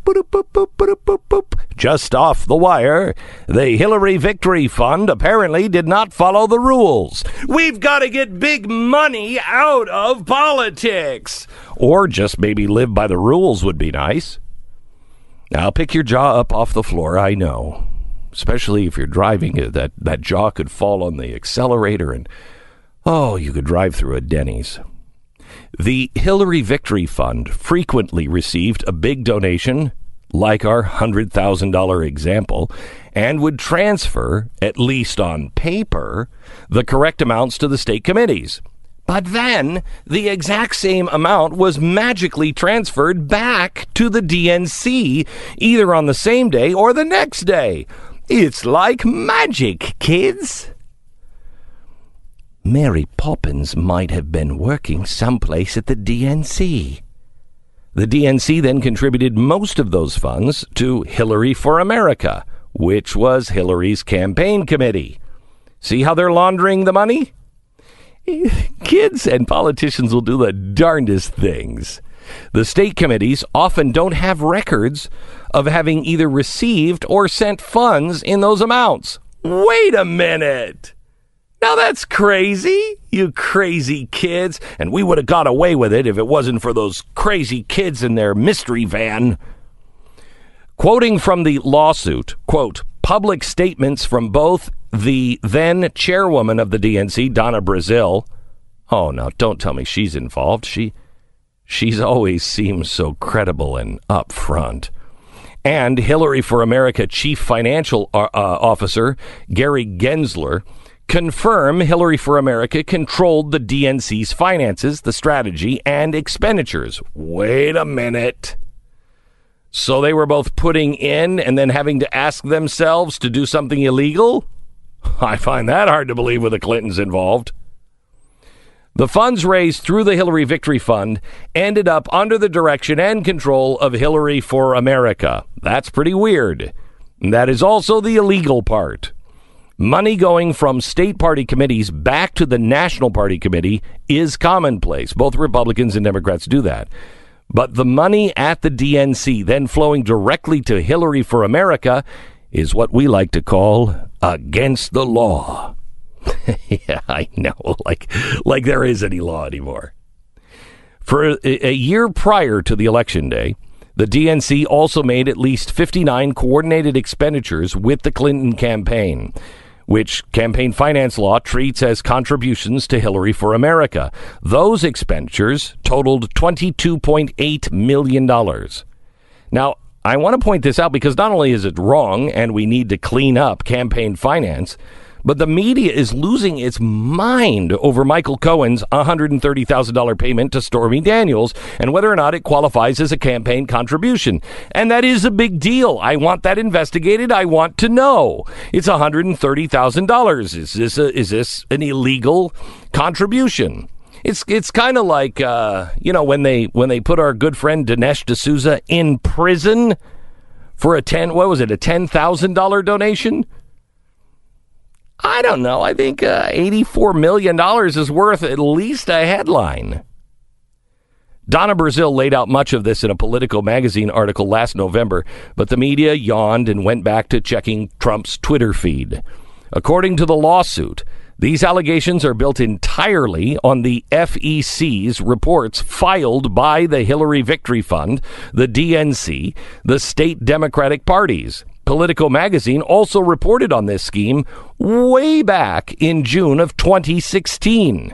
Just off the wire, the Hillary Victory Fund apparently did not follow the rules. We've got to get big money out of politics. Or just maybe live by the rules would be nice. Now, I'll pick your jaw up off the floor, I know. Especially if you're driving, uh, that, that jaw could fall on the accelerator and Oh, you could drive through a Denny's. The Hillary Victory Fund frequently received a big donation, like our $100,000 example, and would transfer, at least on paper, the correct amounts to the state committees. But then the exact same amount was magically transferred back to the DNC, either on the same day or the next day. It's like magic, kids. Mary Poppins might have been working someplace at the DNC. The DNC then contributed most of those funds to Hillary for America, which was Hillary's campaign committee. See how they're laundering the money? Kids and politicians will do the darndest things. The state committees often don't have records of having either received or sent funds in those amounts. Wait a minute. Now that's crazy, you crazy kids. And we would have got away with it if it wasn't for those crazy kids in their mystery van. Quoting from the lawsuit, quote, public statements from both the then chairwoman of the DNC, Donna Brazile. Oh no, don't tell me she's involved. She she's always seemed so credible and upfront. And Hillary for America chief financial uh, uh officer Gary Gensler confirm Hillary for America controlled the DNC's finances, the strategy, and expenditures. Wait a minute. So they were both putting in and then having to ask themselves to do something illegal? I find that hard to believe with the Clintons involved. The funds raised through the Hillary Victory Fund ended up under the direction and control of Hillary for America. That's pretty weird. That is also the illegal part. Money going from state party committees back to the National Party Committee is commonplace. Both Republicans and Democrats do that. But the money at the DNC then flowing directly to Hillary for America is what we like to call against the law. yeah, I know. Like, like there is any law anymore. For a, a year prior to the election day, the DNC also made at least 59 coordinated expenditures with the Clinton campaign which campaign finance law treats as contributions to Hillary for America. Those expenditures totaled $22.8 million. Now, I want to point this out because not only is it wrong and we need to clean up campaign finance, but the media is losing its mind over Michael Cohen's $130,000 payment to Stormy Daniels and whether or not it qualifies as a campaign contribution. And that is a big deal. I want that investigated. I want to know. It's $130,000. Is this a, is this an illegal contribution? It's it's kind of like uh, you know when they when they put our good friend Dinesh D'Souza in prison for a ten what was it a ten thousand dollar donation? I don't know. I think uh, $84 million is worth at least a headline. Donna Brazile laid out much of this in a Politico magazine article last November, but the media yawned and went back to checking Trump's Twitter feed. According to the lawsuit, these allegations are built entirely on the FEC's reports filed by the Hillary Victory Fund, the DNC, the state Democratic parties, Politico magazine also reported on this scheme way back in June of 2016.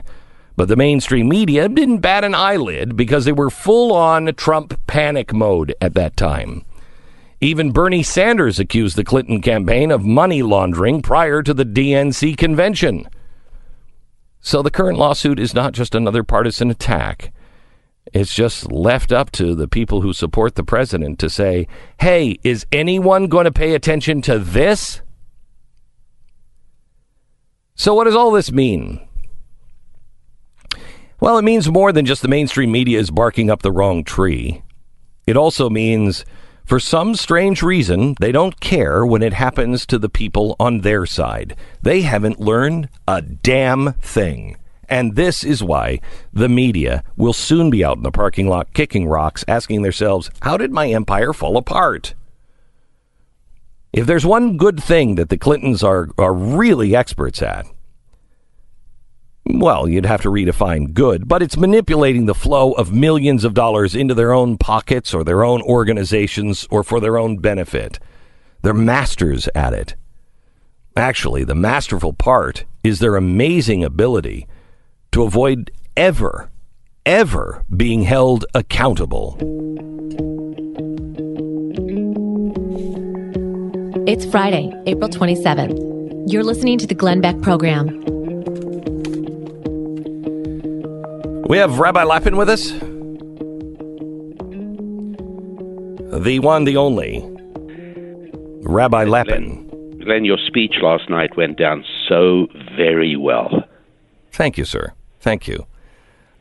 But the mainstream media didn't bat an eyelid because they were full on Trump panic mode at that time. Even Bernie Sanders accused the Clinton campaign of money laundering prior to the DNC convention. So the current lawsuit is not just another partisan attack. It's just left up to the people who support the president to say, hey, is anyone going to pay attention to this? So, what does all this mean? Well, it means more than just the mainstream media is barking up the wrong tree. It also means, for some strange reason, they don't care when it happens to the people on their side. They haven't learned a damn thing. And this is why the media will soon be out in the parking lot kicking rocks, asking themselves, How did my empire fall apart? If there's one good thing that the Clintons are, are really experts at, well, you'd have to redefine good, but it's manipulating the flow of millions of dollars into their own pockets or their own organizations or for their own benefit. They're masters at it. Actually, the masterful part is their amazing ability to avoid ever, ever being held accountable. It's Friday, April 27th. You're listening to the Glenn Beck program. We have Rabbi Lapin with us. The one, the only. Rabbi Lapin. Glenn, your speech last night went down so very well. Thank you, sir. Thank you.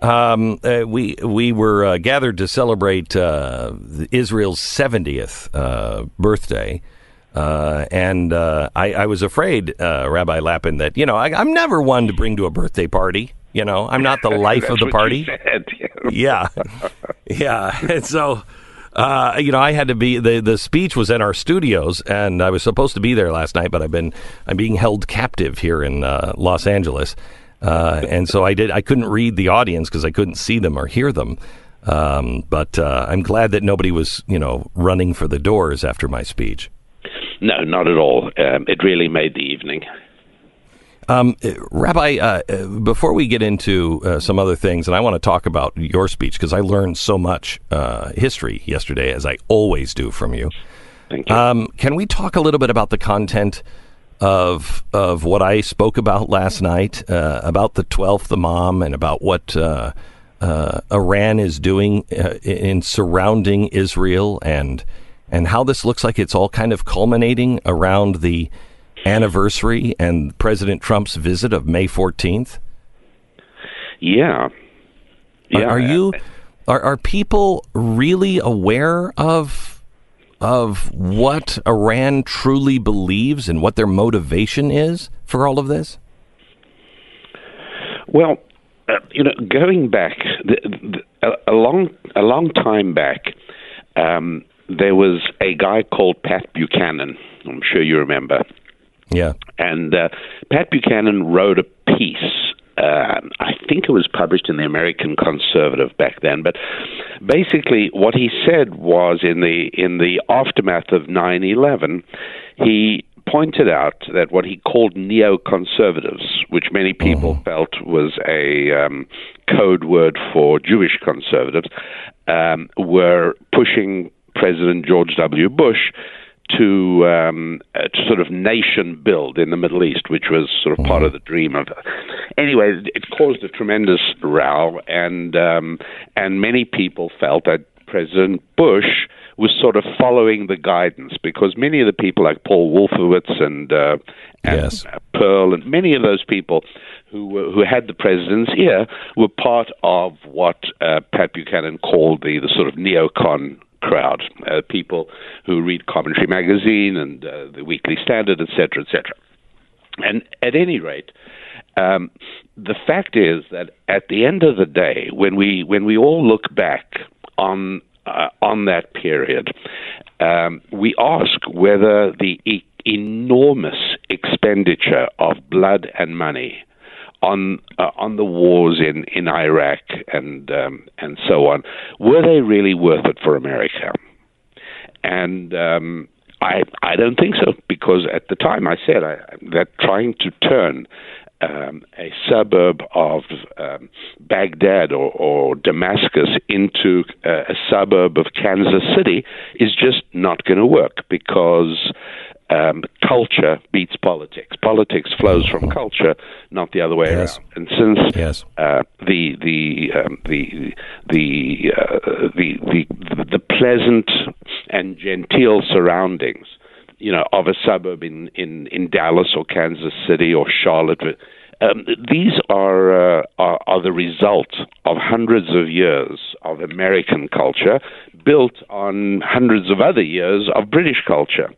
Um, uh, we we were uh, gathered to celebrate uh, Israel's 70th uh, birthday. Uh, and uh, I, I, was afraid, Rabbi Lapin, that you know I, am never one to bring to a birthday party. You know, I'm not the life of the party. yeah, yeah. And so, uh, you know, I had to be the the speech was in our studios, and I was supposed to be there last night, but I've been I'm being held captive here in uh, Los Angeles, uh, and so I did I couldn't read the audience because I couldn't see them or hear them. Um, but uh, I'm glad that nobody was you know running for the doors after my speech. No, not at all. Um, it really made the evening. Um, Rabbi, uh, before we get into uh, some other things, and I want to talk about your speech because I learned so much uh, history yesterday, as I always do from you. Thank you. Um, can we talk a little bit about the content of of what I spoke about last night uh, about the twelfth Imam and about what uh, uh, Iran is doing in surrounding Israel and and how this looks like it's all kind of culminating around the anniversary and President Trump's visit of May 14th? Yeah. Yeah. Are, are you are, are people really aware of of what Iran truly believes and what their motivation is for all of this? Well, uh, you know, going back the, the, a, a, long a long time back, um, there was a guy called Pat Buchanan. I'm sure you remember. Yeah. And uh, Pat Buchanan wrote a piece. Uh, I think it was published in the American Conservative back then, but basically what he said was in the in the aftermath of 9/11, he pointed out that what he called neoconservatives, which many people mm-hmm. felt was a um, code word for Jewish conservatives, um, were pushing President George W. Bush to um, uh, to sort of nation build in the Middle East, which was sort of part of the dream of. Anyway, it caused a tremendous row, and um, and many people felt that President Bush was sort of following the guidance because many of the people like Paul Wolfowitz and, uh, and yes. Perle and many of those people who were, who had the president's ear were part of what uh, Pat Buchanan called the, the sort of neocon crowd, uh, people who read Commentary Magazine and uh, the Weekly Standard, etc., etc. And at any rate, um, the fact is that at the end of the day, when we when we all look back on uh, on that period, um, we ask whether the e- enormous expenditure of blood and money on uh, on the wars in, in Iraq and um, and so on, were they really worth it for America? And um, I I don't think so because at the time I said I, that trying to turn um, a suburb of um, Baghdad or, or, Damascus into uh, a suburb of Kansas City is just not going to work because um, culture beats politics. Politics flows from culture, not the other way yes. around. And since yes. uh, the the um, the the, uh, the the the pleasant and genteel surroundings, you know, of a suburb in in in Dallas or Kansas City or Charlotte. Um, these are, uh, are, are the result of hundreds of years of American culture built on hundreds of other years of British culture.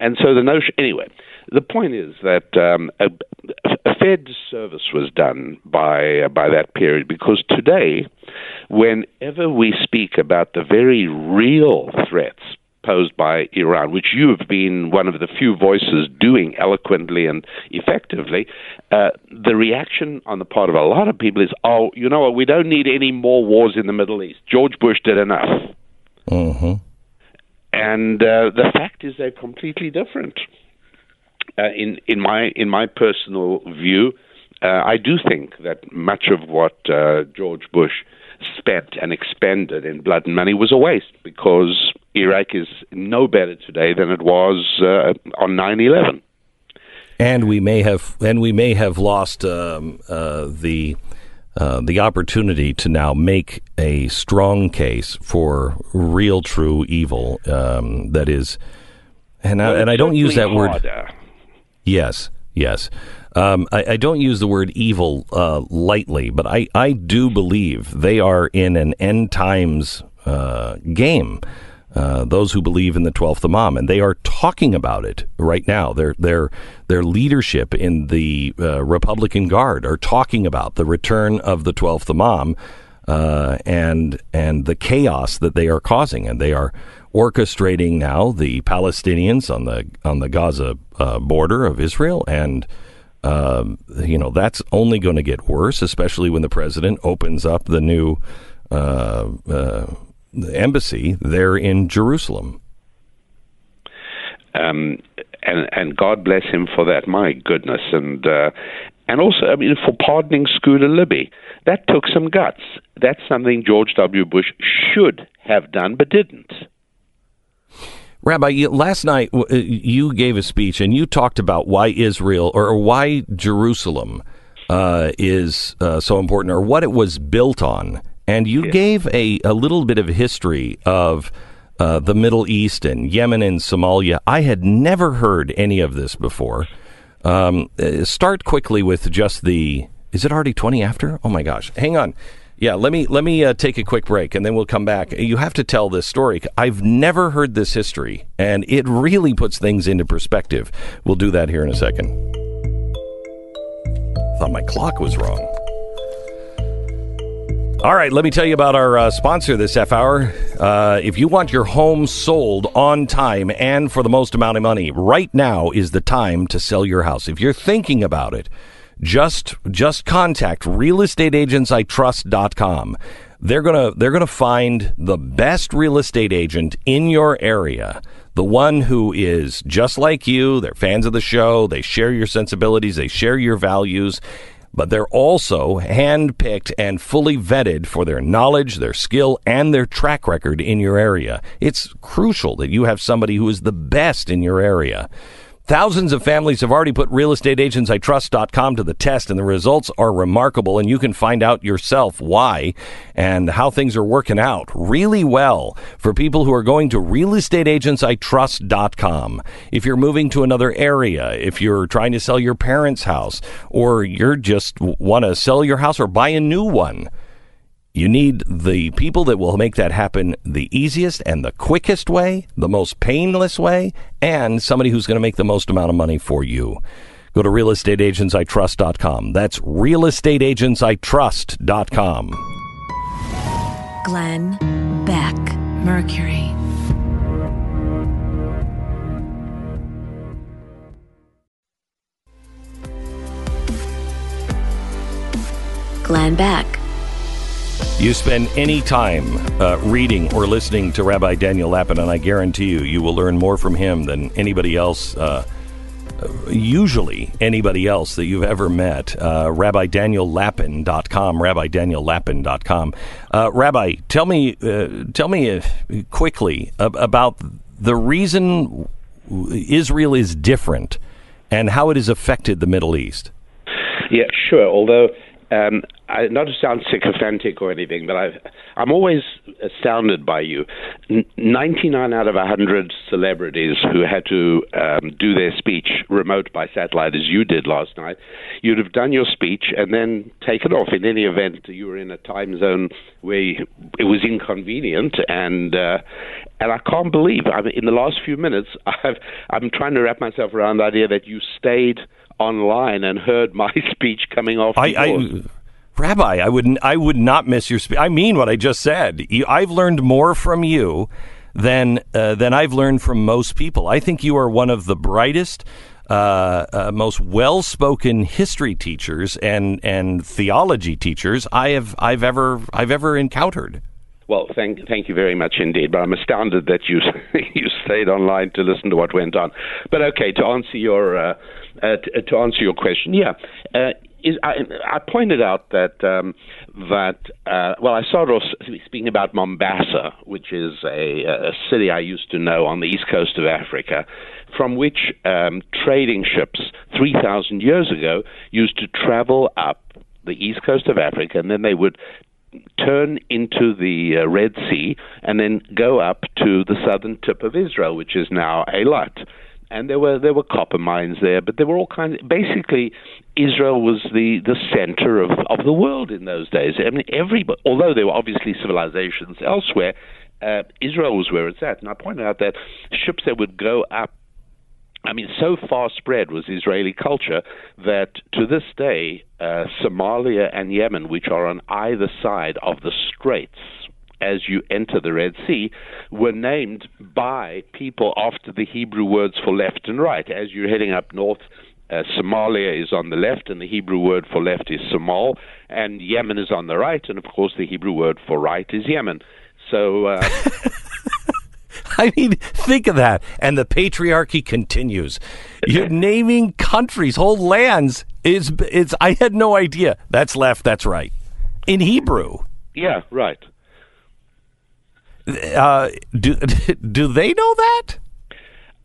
And so the notion, anyway, the point is that um, a, a, fair disservice was done by uh, by that period because today, whenever we speak about the very real threats posed by Iran, which you have been one of the few voices doing eloquently and effectively, uh, the reaction on the part of a lot of people is, "Oh, you know what? We don't need any more wars in the Middle East. George Bush did enough." Mm-hmm. And uh, the fact is, they're completely different. Uh, in in my in my personal view, uh, I do think that much of what uh, George Bush spent and expended in blood and money was a waste because Iraq is no better today than it was uh, on 9 11. And we may have, and we may have lost um, uh, the uh, the opportunity to now make a strong case for real, true evil. Um, that is, and well, I, and I don't use that harder. word. Yes, yes. Um, I, I, don't use the word evil uh, lightly, but I, I do believe they are in an end times uh, game. Uh, those who believe in the twelfth Imam, and they are talking about it right now. Their their their leadership in the uh, Republican Guard are talking about the return of the twelfth Imam uh, and and the chaos that they are causing, and they are orchestrating now the Palestinians on the on the Gaza uh, border of Israel, and um, you know that's only going to get worse, especially when the president opens up the new uh, uh, embassy there in Jerusalem. Um, and and God bless him for that. My goodness, and uh, and also, I mean, for pardoning Scooter Libby, that took some guts. That's something George W. Bush should have done, but didn't. Rabbi, last night uh, you gave a speech and you talked about why Israel or why Jerusalem uh, is uh, so important or what it was built on. And you gave a, a little bit of history of uh, the Middle East and Yemen and Somalia. I had never heard any of this before. Um, uh, start quickly with just the. Is it already 20 after? Oh my gosh. Hang on. Yeah, let me let me uh, take a quick break and then we'll come back. You have to tell this story. I've never heard this history and it really puts things into perspective. We'll do that here in a second. Thought my clock was wrong. All right, let me tell you about our uh, sponsor this half hour. Uh, if you want your home sold on time and for the most amount of money, right now is the time to sell your house. If you're thinking about it, just just contact realestateagentsitrust.com. They're to they're to find the best real estate agent in your area. The one who is just like you, they're fans of the show, they share your sensibilities, they share your values, but they're also handpicked and fully vetted for their knowledge, their skill, and their track record in your area. It's crucial that you have somebody who is the best in your area. Thousands of families have already put realestateagentsitrust.com to the test, and the results are remarkable. And you can find out yourself why and how things are working out really well for people who are going to realestateagentsitrust.com. If you're moving to another area, if you're trying to sell your parents' house, or you're just want to sell your house or buy a new one, you need the people that will make that happen the easiest and the quickest way, the most painless way, and somebody who's going to make the most amount of money for you. Go to realestateagentsitrust.com. That's realestateagentsitrust.com. Glenn Beck, Mercury. Glenn Beck. You spend any time uh, reading or listening to Rabbi Daniel Lapin, and I guarantee you, you will learn more from him than anybody else, uh, usually anybody else that you've ever met. Uh, RabbiDanielLapin.com, RabbiDanielLapin.com. Uh, Rabbi, tell me, uh, tell me uh, quickly about the reason Israel is different and how it has affected the Middle East. Yeah, sure. Although um, I, not to sound sycophantic or anything, but i am always astounded by you. N- 99 out of 100 celebrities who had to um, do their speech remote by satellite, as you did last night, you'd have done your speech and then taken off. In any event, you were in a time zone where it was inconvenient, and uh, and I can't believe. I mean, in the last few minutes, I've, I'm trying to wrap myself around the idea that you stayed online and heard my speech coming off. I, I, Rabbi, I would I would not miss your speech. I mean what I just said. I've learned more from you than uh, than I've learned from most people. I think you are one of the brightest. Uh, uh, most well-spoken history teachers and and theology teachers I have I've ever I've ever encountered. Well, thank thank you very much indeed. But I'm astounded that you you stayed online to listen to what went on. But okay, to answer your uh, uh, to, to, answer your question, yeah, uh, is I, I pointed out that um, that uh, well, I started off speaking about Mombasa, which is a, a city I used to know on the east coast of Africa, from which um, trading ships three thousand years ago used to travel up the east coast of Africa, and then they would turn into the uh, Red Sea and then go up to the southern tip of Israel, which is now Eilat and there were there were copper mines there, but there were all kinds. Of, basically, Israel was the the center of of the world in those days. I mean, everybody, although there were obviously civilizations elsewhere, uh, Israel was where it's at. And I pointed out that ships that would go up. I mean, so far spread was Israeli culture that to this day, uh, Somalia and Yemen, which are on either side of the straits, as you enter the Red Sea were named by people after the Hebrew words for left and right. As you're heading up north, uh, Somalia is on the left, and the Hebrew word for left is Somal, and Yemen is on the right, and of course the Hebrew word for right is Yemen. So. Uh, I mean, think of that. And the patriarchy continues. You're naming countries, whole lands. Is it's I had no idea. That's left, that's right. In Hebrew. Yeah, right. Uh, do do they know that?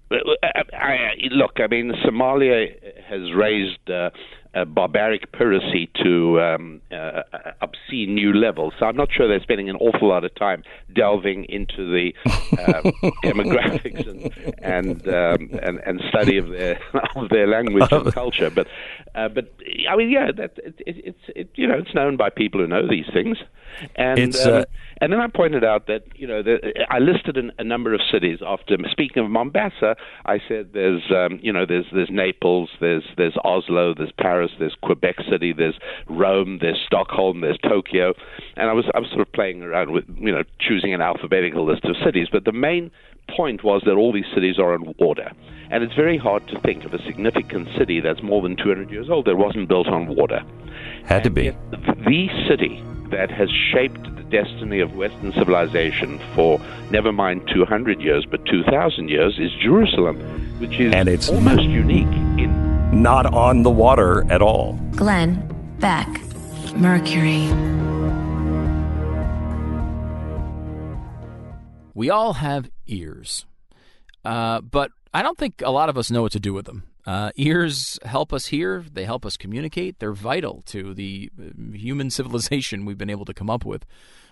I, I, look, I mean, Somalia has raised uh, uh, barbaric piracy to um, uh, obscene new levels. So I'm not sure they're spending an awful lot of time delving into the uh, demographics and and, um, and, and study of their of their language and culture. But uh, but I mean, yeah, that it, it, it's it, you know it's known by people who know these things. And um, uh, and then I pointed out that you know the, I listed an, a number of cities. After speaking of Mombasa, I said there's um, you know there's there's Naples, there's there's Oslo, there's Paris, there's Quebec City, there's Rome, there's Stockholm, there's Tokyo, and I was I was sort of playing around with you know choosing an alphabetical list of cities. But the main point was that all these cities are on water. And it's very hard to think of a significant city that's more than 200 years old that wasn't built on water. Had to be. The city that has shaped the destiny of Western civilization for never mind 200 years, but 2,000 years is Jerusalem, which is and it's almost unique in. Not on the water at all. Glenn, Beck, Mercury. We all have ears, uh, but I don't think a lot of us know what to do with them. Uh, ears help us hear, they help us communicate, they're vital to the uh, human civilization we've been able to come up with.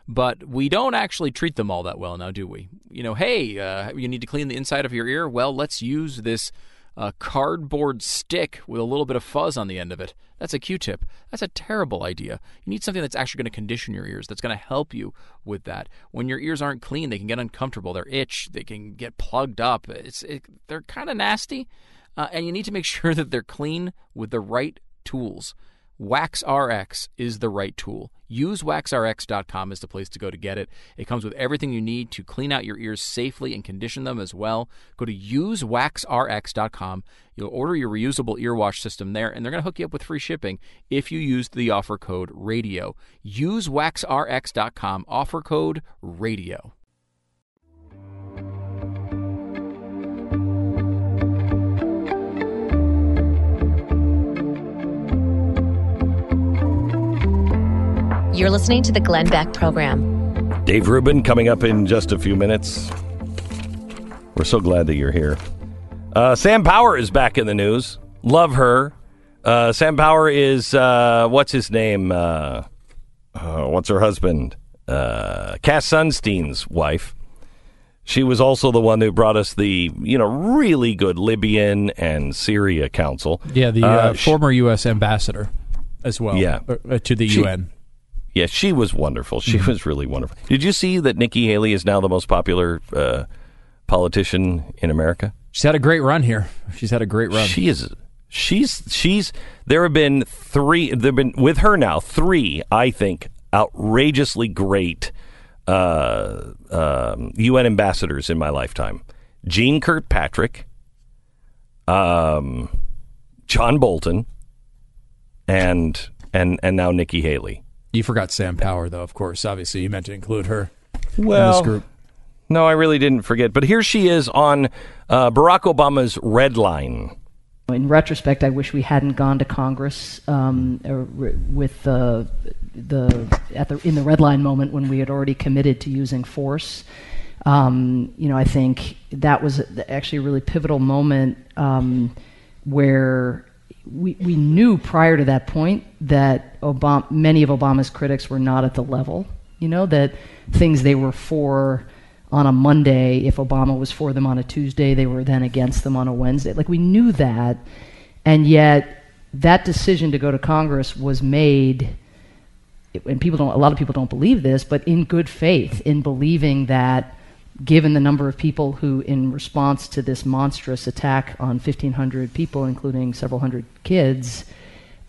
But we don't actually treat them all that well now, do we? You know, hey, uh, you need to clean the inside of your ear? Well, let's use this uh, cardboard stick with a little bit of fuzz on the end of it. That's a Q tip. That's a terrible idea. You need something that's actually going to condition your ears, that's going to help you with that. When your ears aren't clean, they can get uncomfortable, they're itch, they can get plugged up. It's, it, they're kind of nasty. Uh, and you need to make sure that they're clean with the right tools. WaxRx is the right tool. Use waxrx.com as the place to go to get it. It comes with everything you need to clean out your ears safely and condition them as well. Go to usewaxrx.com. You'll order your reusable ear wash system there, and they're going to hook you up with free shipping if you use the offer code RADIO. Use waxrx.com, offer code RADIO. You're listening to the Glenn Beck program. Dave Rubin coming up in just a few minutes. We're so glad that you're here. Uh, Sam Power is back in the news. Love her. Uh, Sam Power is uh, what's his name? Uh, uh, what's her husband? Uh, Cass Sunstein's wife. She was also the one who brought us the you know really good Libyan and Syria Council. Yeah, the uh, former U.S. ambassador as well. Yeah. uh, to the She- UN. Yeah, she was wonderful. She was really wonderful. Did you see that Nikki Haley is now the most popular uh, politician in America? She's had a great run here. She's had a great run. She is. She's. She's. There have been three. There've been with her now three. I think outrageously great uh, um, UN ambassadors in my lifetime. Jeane Kirkpatrick, um, John Bolton, and and and now Nikki Haley. You forgot Sam Power, though, of course. Obviously, you meant to include her Well, in this group. No, I really didn't forget. But here she is on uh, Barack Obama's red line. In retrospect, I wish we hadn't gone to Congress um, with the the at the in the red line moment when we had already committed to using force. Um, you know, I think that was actually a really pivotal moment um, where we we knew prior to that point that Obama, many of Obama's critics were not at the level. You know that things they were for on a Monday, if Obama was for them on a Tuesday, they were then against them on a Wednesday. Like we knew that, and yet that decision to go to Congress was made. And people don't. A lot of people don't believe this, but in good faith, in believing that, given the number of people who, in response to this monstrous attack on 1,500 people, including several hundred kids,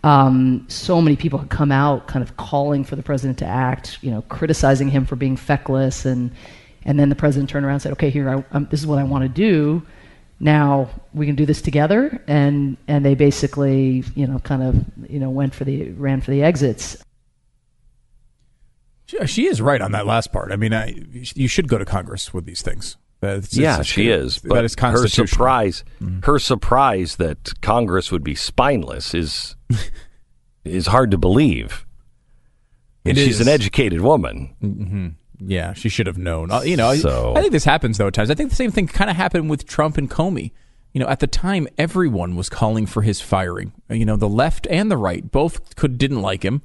um, so many people had come out, kind of calling for the president to act, you know, criticizing him for being feckless and and then the president turned around and said, "Okay, here, I, um, this is what I want to do. Now we can do this together." And and they basically, you know, kind of, you know, went for the ran for the exits. She, she is right on that last part. I mean, I, you should go to Congress with these things. That's, yeah, it's- she is. But that is her surprise, her surprise that Congress would be spineless is is hard to believe. And It she's is. an educated woman. hmm Yeah, she should have known. Uh, you know, I- I think this happens though at times. I think the same thing kind of happened with Trump and Comey. You know, at the time, everyone was calling for his firing. You know, the left and the right both could didn't like him,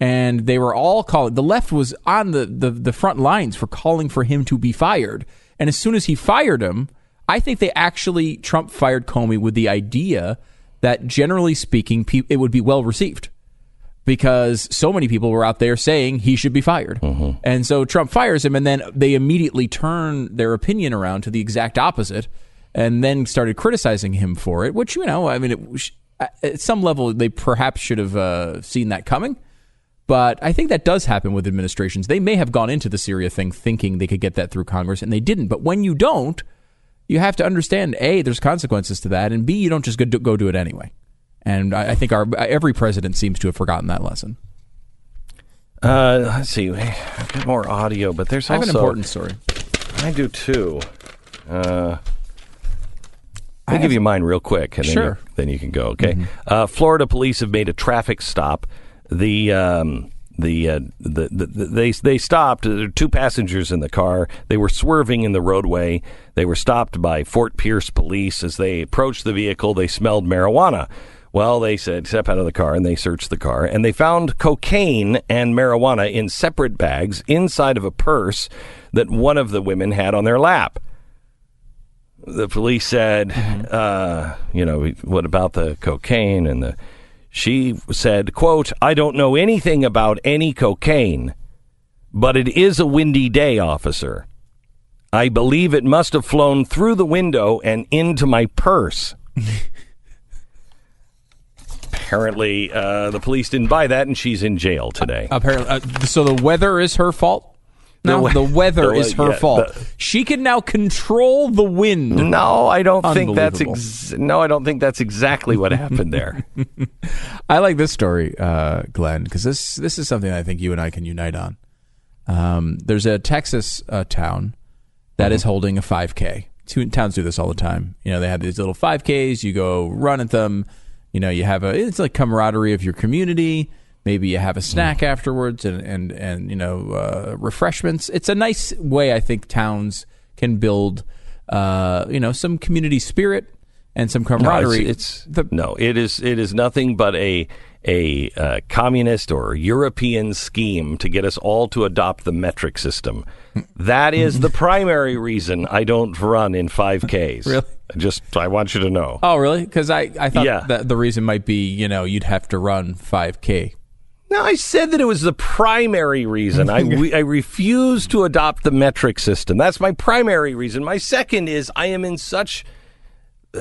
and they were all calling. The left was on the, the the front lines for calling for him to be fired. And as soon as he fired him, I think they actually Trump fired Comey with the idea that, generally speaking, pe- it would be well received because so many people were out there saying he should be fired. And so Trump fires him, and then they immediately turn their opinion around to the exact opposite and then started criticizing him for it, which, you know, I mean, it, at some level, they perhaps should have uh, seen that coming. But I think that does happen with administrations. They may have gone into the Syria thing thinking they could get that through Congress, and they didn't. But when you don't, you have to understand a there's consequences to that, and b you don't just go do, go do it anyway. And I, I think our every president seems to have forgotten that lesson. Uh, let's see. I've got more audio, but there's I have an important story. I do too. Uh, I'll give you mine real quick, and then, Sure. you, then you can go. Okay. Uh, Florida police have made a traffic stop. The um, the, uh, the, the the they they stopped. There were two passengers in the car. They were swerving in the roadway. They were stopped by Fort Pierce police as they approached the vehicle. They smelled marijuana. Well, they said step out of the car, and they searched the car, and they found cocaine and marijuana in separate bags inside of a purse that one of the women had on their lap the police said, uh, you know, what about the cocaine and the she said, quote, I don't know anything about any cocaine, but it is a windy day, officer. I believe it must have flown through the window and into my purse. Apparently, uh, the police didn't buy that, and she's in jail today. Apparently, uh, so the weather is her fault. No, we- the weather the- is her yeah, fault. the- she can now control the wind. No, I don't think that's ex- no, I don't think that's exactly what happened there. I like this story, uh, Glenn, because this this is something I think you and I can unite on. Um, there's a Texas uh, town that is holding a 5K. Two towns do this all the time. You know, they have these little 5Ks. You go run at them. You know, you have a it's like camaraderie of your community. Maybe you have a snack afterwards and and and you know uh, refreshments. It's a nice way I think towns can build uh, you know some community spirit and some No, camaraderie. it's, it's no, it is it is nothing but a a uh, communist or European scheme to get us all to adopt the metric system. That is the primary reason I don't run in 5Ks. Really? Just I want you to know. Oh, really? Because I, I thought Yeah. that the reason might be, you know, you'd have to run 5K. No, I said that it was the primary reason. I, I refuse to adopt the metric system. That's my primary reason. My second is I am in such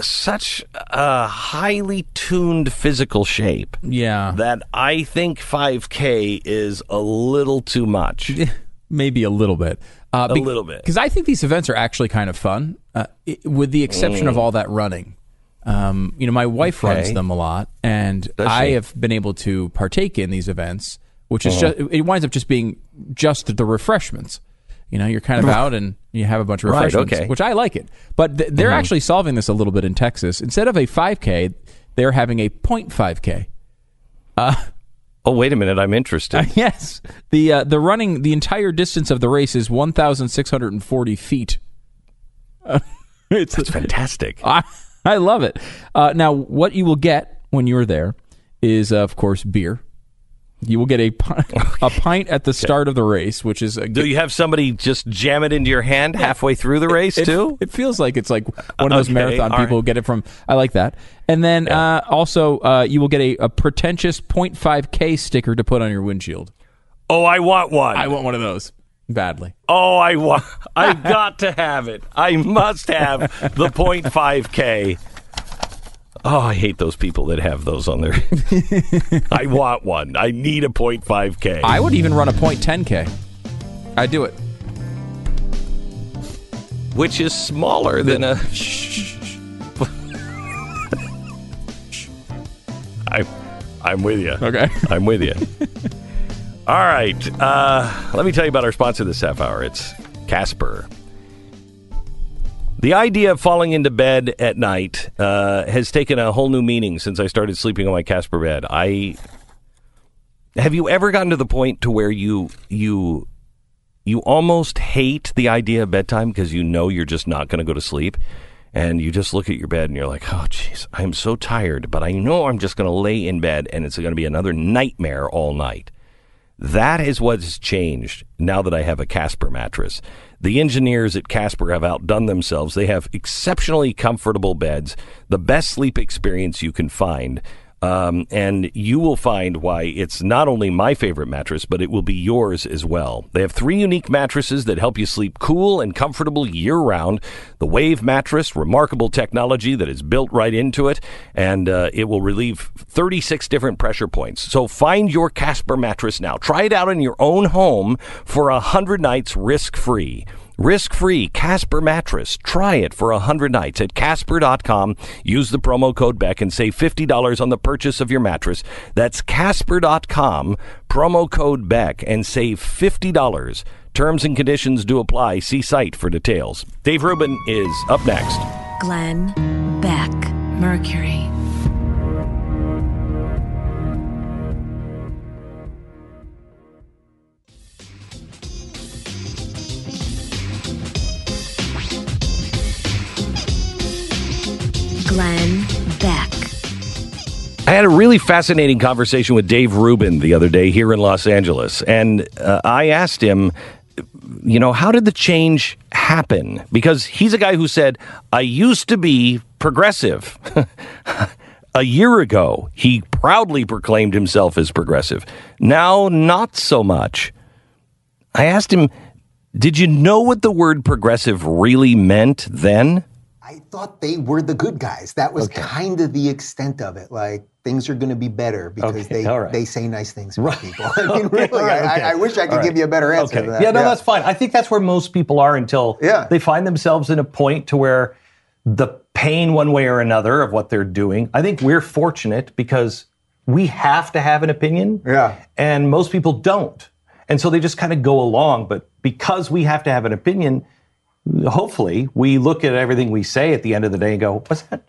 such a highly tuned physical shape Yeah. that I think 5K is a little too much. Maybe a little bit. Uh, A little bit. Because I think these events are actually kind of fun, uh, with the exception of Mm. all that running. Um, you know, my wife runs them a lot, and I have been able to partake in these events, which is Uh-huh. just, it winds up just being just the refreshments. You know, you're kind of out and you have a bunch of Right, refreshments, okay. which I like it. But th- they're Mhm. actually solving this a little bit in Texas. Instead of a 5K, they're having a 0.5K. Uh, oh, wait a minute. I'm interested. yes, the uh, the running the entire distance of the race is 1,640 feet. Uh, it's That's fantastic. I, love it. Uh, now, what you will get when you're there is, uh, of course, beer. You will get a pi- a pint at the start of the race, which is a Do you have somebody just jam it into your hand halfway through the race it, too? It feels like it's like one of those Okay, marathon people right. who get it from. I like that. And then uh, also, uh, you will get a, a pretentious 0.5K sticker to put on your windshield. Oh, I want one. I want one of those badly. Oh, I want. I got to have it. I must have the 0.5k. Oh, I hate those people that have those on their. I want one. I need a 0.5k. I would even run a 0.10K. I do it. which is smaller than a. I, I'm with you. Okay. I'm with you. All right. Uh, let me tell you about our sponsor this half hour. It's Casper. The idea of falling into bed at night uh, has taken a whole new meaning since I started sleeping on my Casper bed. I have you ever gotten to the point to where you you you almost hate the idea of bedtime because you know you're just not going to go to sleep and you just look at your bed and you're like oh jeez i'm so tired but i know i'm just going to lay in bed and it's going to be another nightmare all night that is what's changed now that I have a Casper mattress. The engineers at Casper have outdone themselves. They have exceptionally comfortable beds, the best sleep experience you can find. Um, and you will find why it's not only my favorite mattress, but it will be yours as well. They have three unique mattresses that help you sleep cool and comfortable year round. The Wave mattress, remarkable technology that is built right into it, and uh, it will relieve 36 different pressure points. So find your Casper mattress now. Try it out in your own home for 100 nights risk free. Risk free Casper mattress. Try it for 100 nights at Casper.com. Use the promo code Beck and save $50 on the purchase of your mattress. That's Casper.com, promo code Beck, and save $50. Terms and conditions do apply. See site for details. Dave Rubin is up next. Glenn Beck, Mercury. Glenn Beck. I had a really fascinating conversation with Dave Rubin the other day here in Los Angeles. And uh, I asked him, you know, how did the change happen? Because he's a guy who said, I used to be progressive. a year ago, he proudly proclaimed himself as progressive. Now, not so much. I asked him, did you know what the word progressive really meant then? I thought they were the good guys. That was kind of the extent of it. Like things are going to be better because Okay, they right. they say nice things about people. I mean, Okay, really, all right, I, okay. I wish I could right. give you a better answer Okay. to that. Yeah, no, that's fine. I think that's where most people are until Yeah. they find themselves in a point to where the pain one way or another of what they're doing. I think we're fortunate because we have to have an opinion. Yeah. And most people don't. And so they just kind of go along. But because we have to have an opinion, hopefully we look at everything we say at the end of the day and go, was that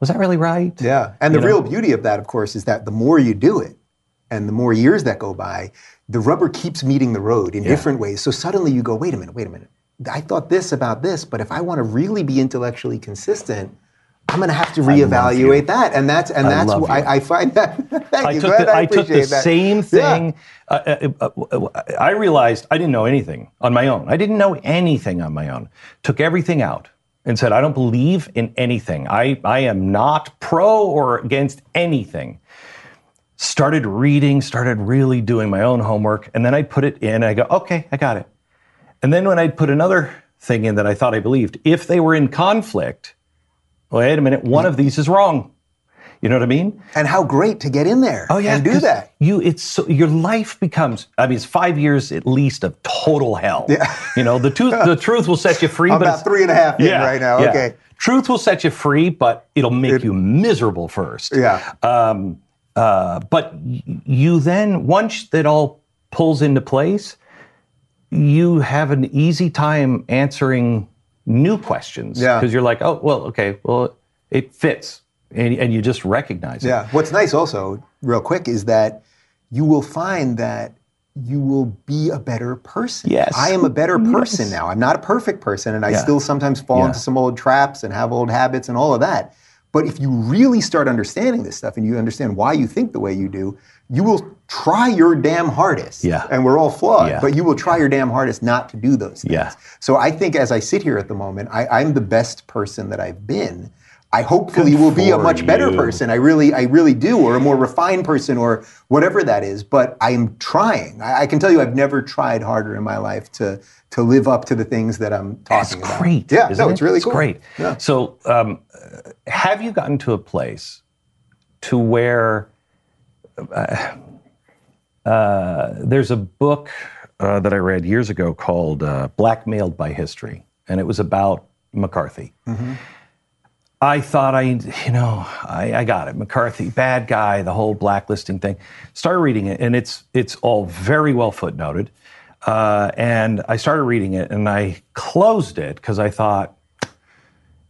was that really right? Yeah. And the You know? real beauty of that, of course, is that the more you do it and the more years that go by, the rubber keeps meeting the road in Yeah. different ways. So suddenly you go, wait a minute, wait a minute. I thought this about this, but if I want to really be intellectually consistent, I'm going to have to reevaluate that. And that's and I that's I, I find that. thank I you. took the, I I took the that. same Yeah. thing. Uh, uh, uh, I realized I didn't know anything on my own. I didn't know anything on my own. Took everything out and said, I don't believe in anything. I, I am not pro or against anything. Started reading, started really doing my own homework, and then I put it in. And I go, okay, I got it. And then when I'd put another thing in that I thought I believed, if they were in conflict, wait a minute, one of these is wrong. You know what I mean? And how great to get in there Oh yeah, and do that. You, it's so, your life becomes. I mean, it's five years at least of total hell. Yeah. You know, the truth. the truth will set you free. I'm but about three and a half in right now. yeah. Okay. Truth will set you free, but it'll make you miserable first. Yeah. Um, uh, but you then once that all pulls into place, you have an easy time answering new questions Yeah. because you're like, oh, well, okay, well, it fits, and, and you just recognize it. Yeah. What's nice also, real quick, is that you will find that you will be a better person. Yes. I am a better person Yes. now. I'm not a perfect person and I Yeah. still sometimes fall Yeah. into some old traps and have old habits and all of that. But if you really start understanding this stuff and you understand why you think the way you do, you will try your damn hardest. Yeah. And we're all flawed, Yeah. but you will try your damn hardest not to do those things. Yeah. So I think as I sit here at the moment, I, I'm the best person that I've been. I hopefully Good will be a much better person. I really, I really do, or a more refined person, or whatever that is. But I'm trying. I, I can tell you, I've never tried harder in my life to to live up to the things that I'm talking about. Great. Yeah, no, it? it's really cool. great. Yeah. So, um, have you gotten to a place to where uh, uh, there's a book uh, that I read years ago called uh, "Blacklisted by History," and it was about McCarthy. I thought I, you know, I, I got it. McCarthy, bad guy, the whole blacklisting thing. Started reading it, and it's it's all very well footnoted. Uh, and I started reading it, and I closed it because I thought,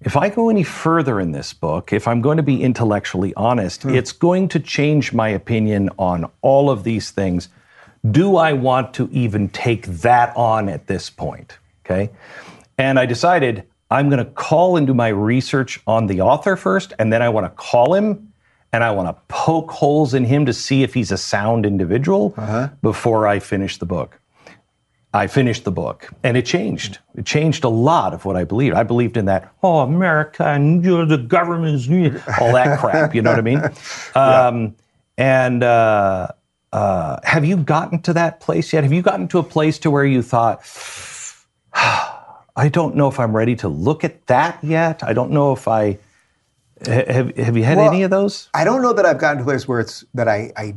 if I go any further in this book, if I'm going to be intellectually honest, hmm. it's going to change my opinion on all of these things. Do I want to even take that on at this point? Okay. And I decided I'm going to call into my research on the author first, and then I want to call him and I want to poke holes in him to see if he's a sound individual uh-huh. before I finish the book. I finished the book and it changed. It changed a lot of what I believed. I believed in that, oh, America and you know, the government is all that crap. You know what I mean? Um, and uh, uh, have you gotten to that place yet? Have you gotten to a place to where you thought, I don't know if I'm ready to look at that yet. I don't know if I have. Have you had Well, any of those? I don't know that I've gotten to a place where it's that I, I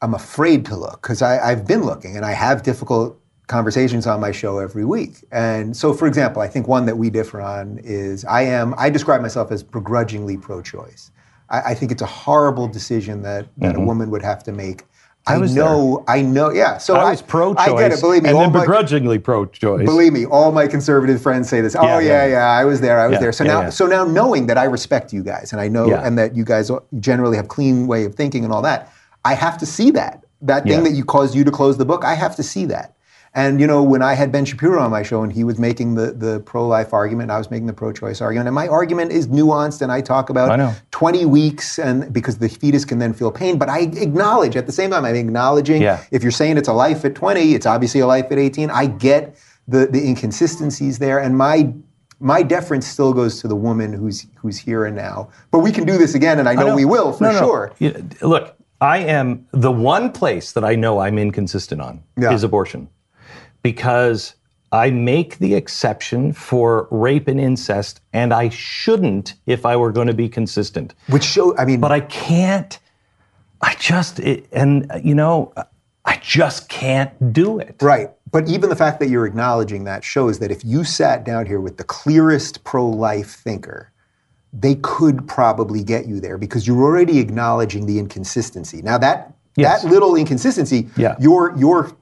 I'm afraid to look because I've been looking and I have difficult conversations on my show every week. And so, for example, I think one that we differ on is I am I describe myself as begrudgingly pro-choice. I, I think it's a horrible decision that that a Mhm. woman would have to make. I was know, I know, yeah. So I was pro-choice. I get it. Believe me, and then begrudgingly pro-choice. Believe me, all my conservative friends say this. Oh Yeah, yeah, yeah. yeah, I was there, I was Yeah, there. So now, so now knowing that I respect you guys, and I know, and that you guys generally have clean way of thinking and all that, I have to see that that thing that you caused you to close the book. I have to see that. And you know, when I had Ben Shapiro on my show, and he was making the the pro life argument, and I was making the pro choice argument, and my argument is nuanced, and I talk about I 20 weeks, and because the fetus can then feel pain. But I acknowledge at the same time, I'm acknowledging Yeah. if you're saying it's a life at 20, it's obviously a life at 18. I get the the inconsistencies there, and my my deference still goes to the woman who's who's here and now. But we can do this again, and I know, we will for No, no. sure. You- look, I am the one place that I know I'm inconsistent on Yeah. is abortion, because I make the exception for rape and incest, and I shouldn't if I were going to be consistent. Which show, I mean, but I can't. I just it, and you know, I just can't do it. Right. But even the fact that you're acknowledging that shows that if you sat down here with the clearest pro life thinker, they could probably get you there because you're already acknowledging the inconsistency. Now that Yes. that little inconsistency, Yeah. your your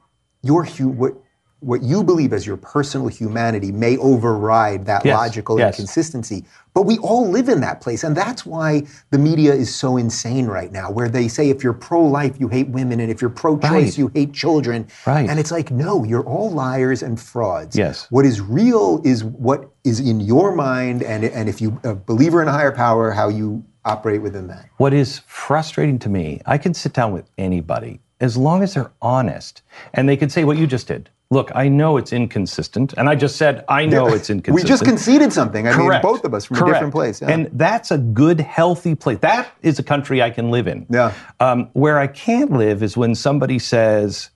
your what what you believe as your personal humanity may override that Yes. logical Yes. inconsistency. But we all live in that place. And that's why the media is so insane right now, where they say if you're pro life, you hate women, and if you're pro choice, Right. you hate children. Right. And it's like, no, you're all liars and frauds. Yes. What is real is what is in your mind, and, and if you a believer in a higher power, how you operate within that. What is frustrating to me, I can sit down with anybody as long as they're honest and they can say what you just did. Look, I know it's inconsistent, and I just said I know Yeah. it's inconsistent. We just conceded something. I mean, Correct. both of us from a different place. yeah. And that's a good, healthy place. That is a country I can live in. Yeah. Um, where I can't live is when somebody says,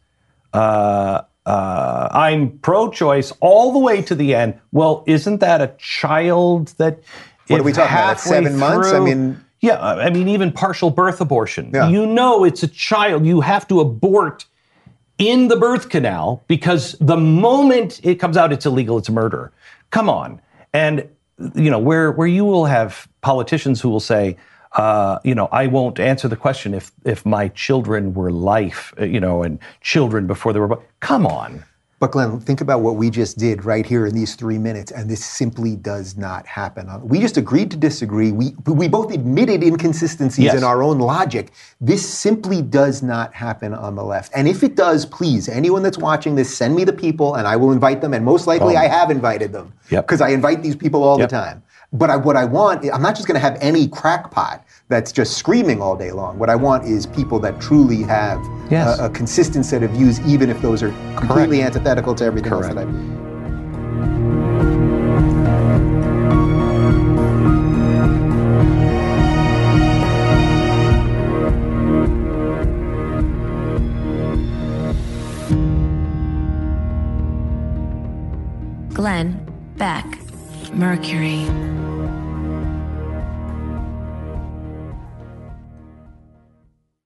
uh, uh, I'm pro choice all the way to the end. Well, isn't that a child that. What are we talking about, seven months? I mean- Yeah, I mean, even partial birth abortion. Yeah. You know it's a child. You have to abort in the birth canal because the moment it comes out, it's illegal, it's murder. Come on. And, you know, where, where you will have politicians who will say, uh, you know, I won't answer the question if, if my children were life, uh, you know, and children before they were. Come on. But Glenn, think about what we just did right here in these three minutes, and this simply does not happen. Uh, we just agreed to disagree. We we both admitted inconsistencies Yes. in our own logic. This simply does not happen on the left. And if it does, please, anyone that's watching this, send me the people, and I will invite them. And most likely, Oh. I have invited them Yep. because I invite these people all Yep. the time. But I, what I want, I'm not just going to have any crackpot that's just screaming all day long. What I want is people that truly have Yes. a, a consistent set of views, even if those are completely antithetical to everything else that I. Glenn Beck, Mercury.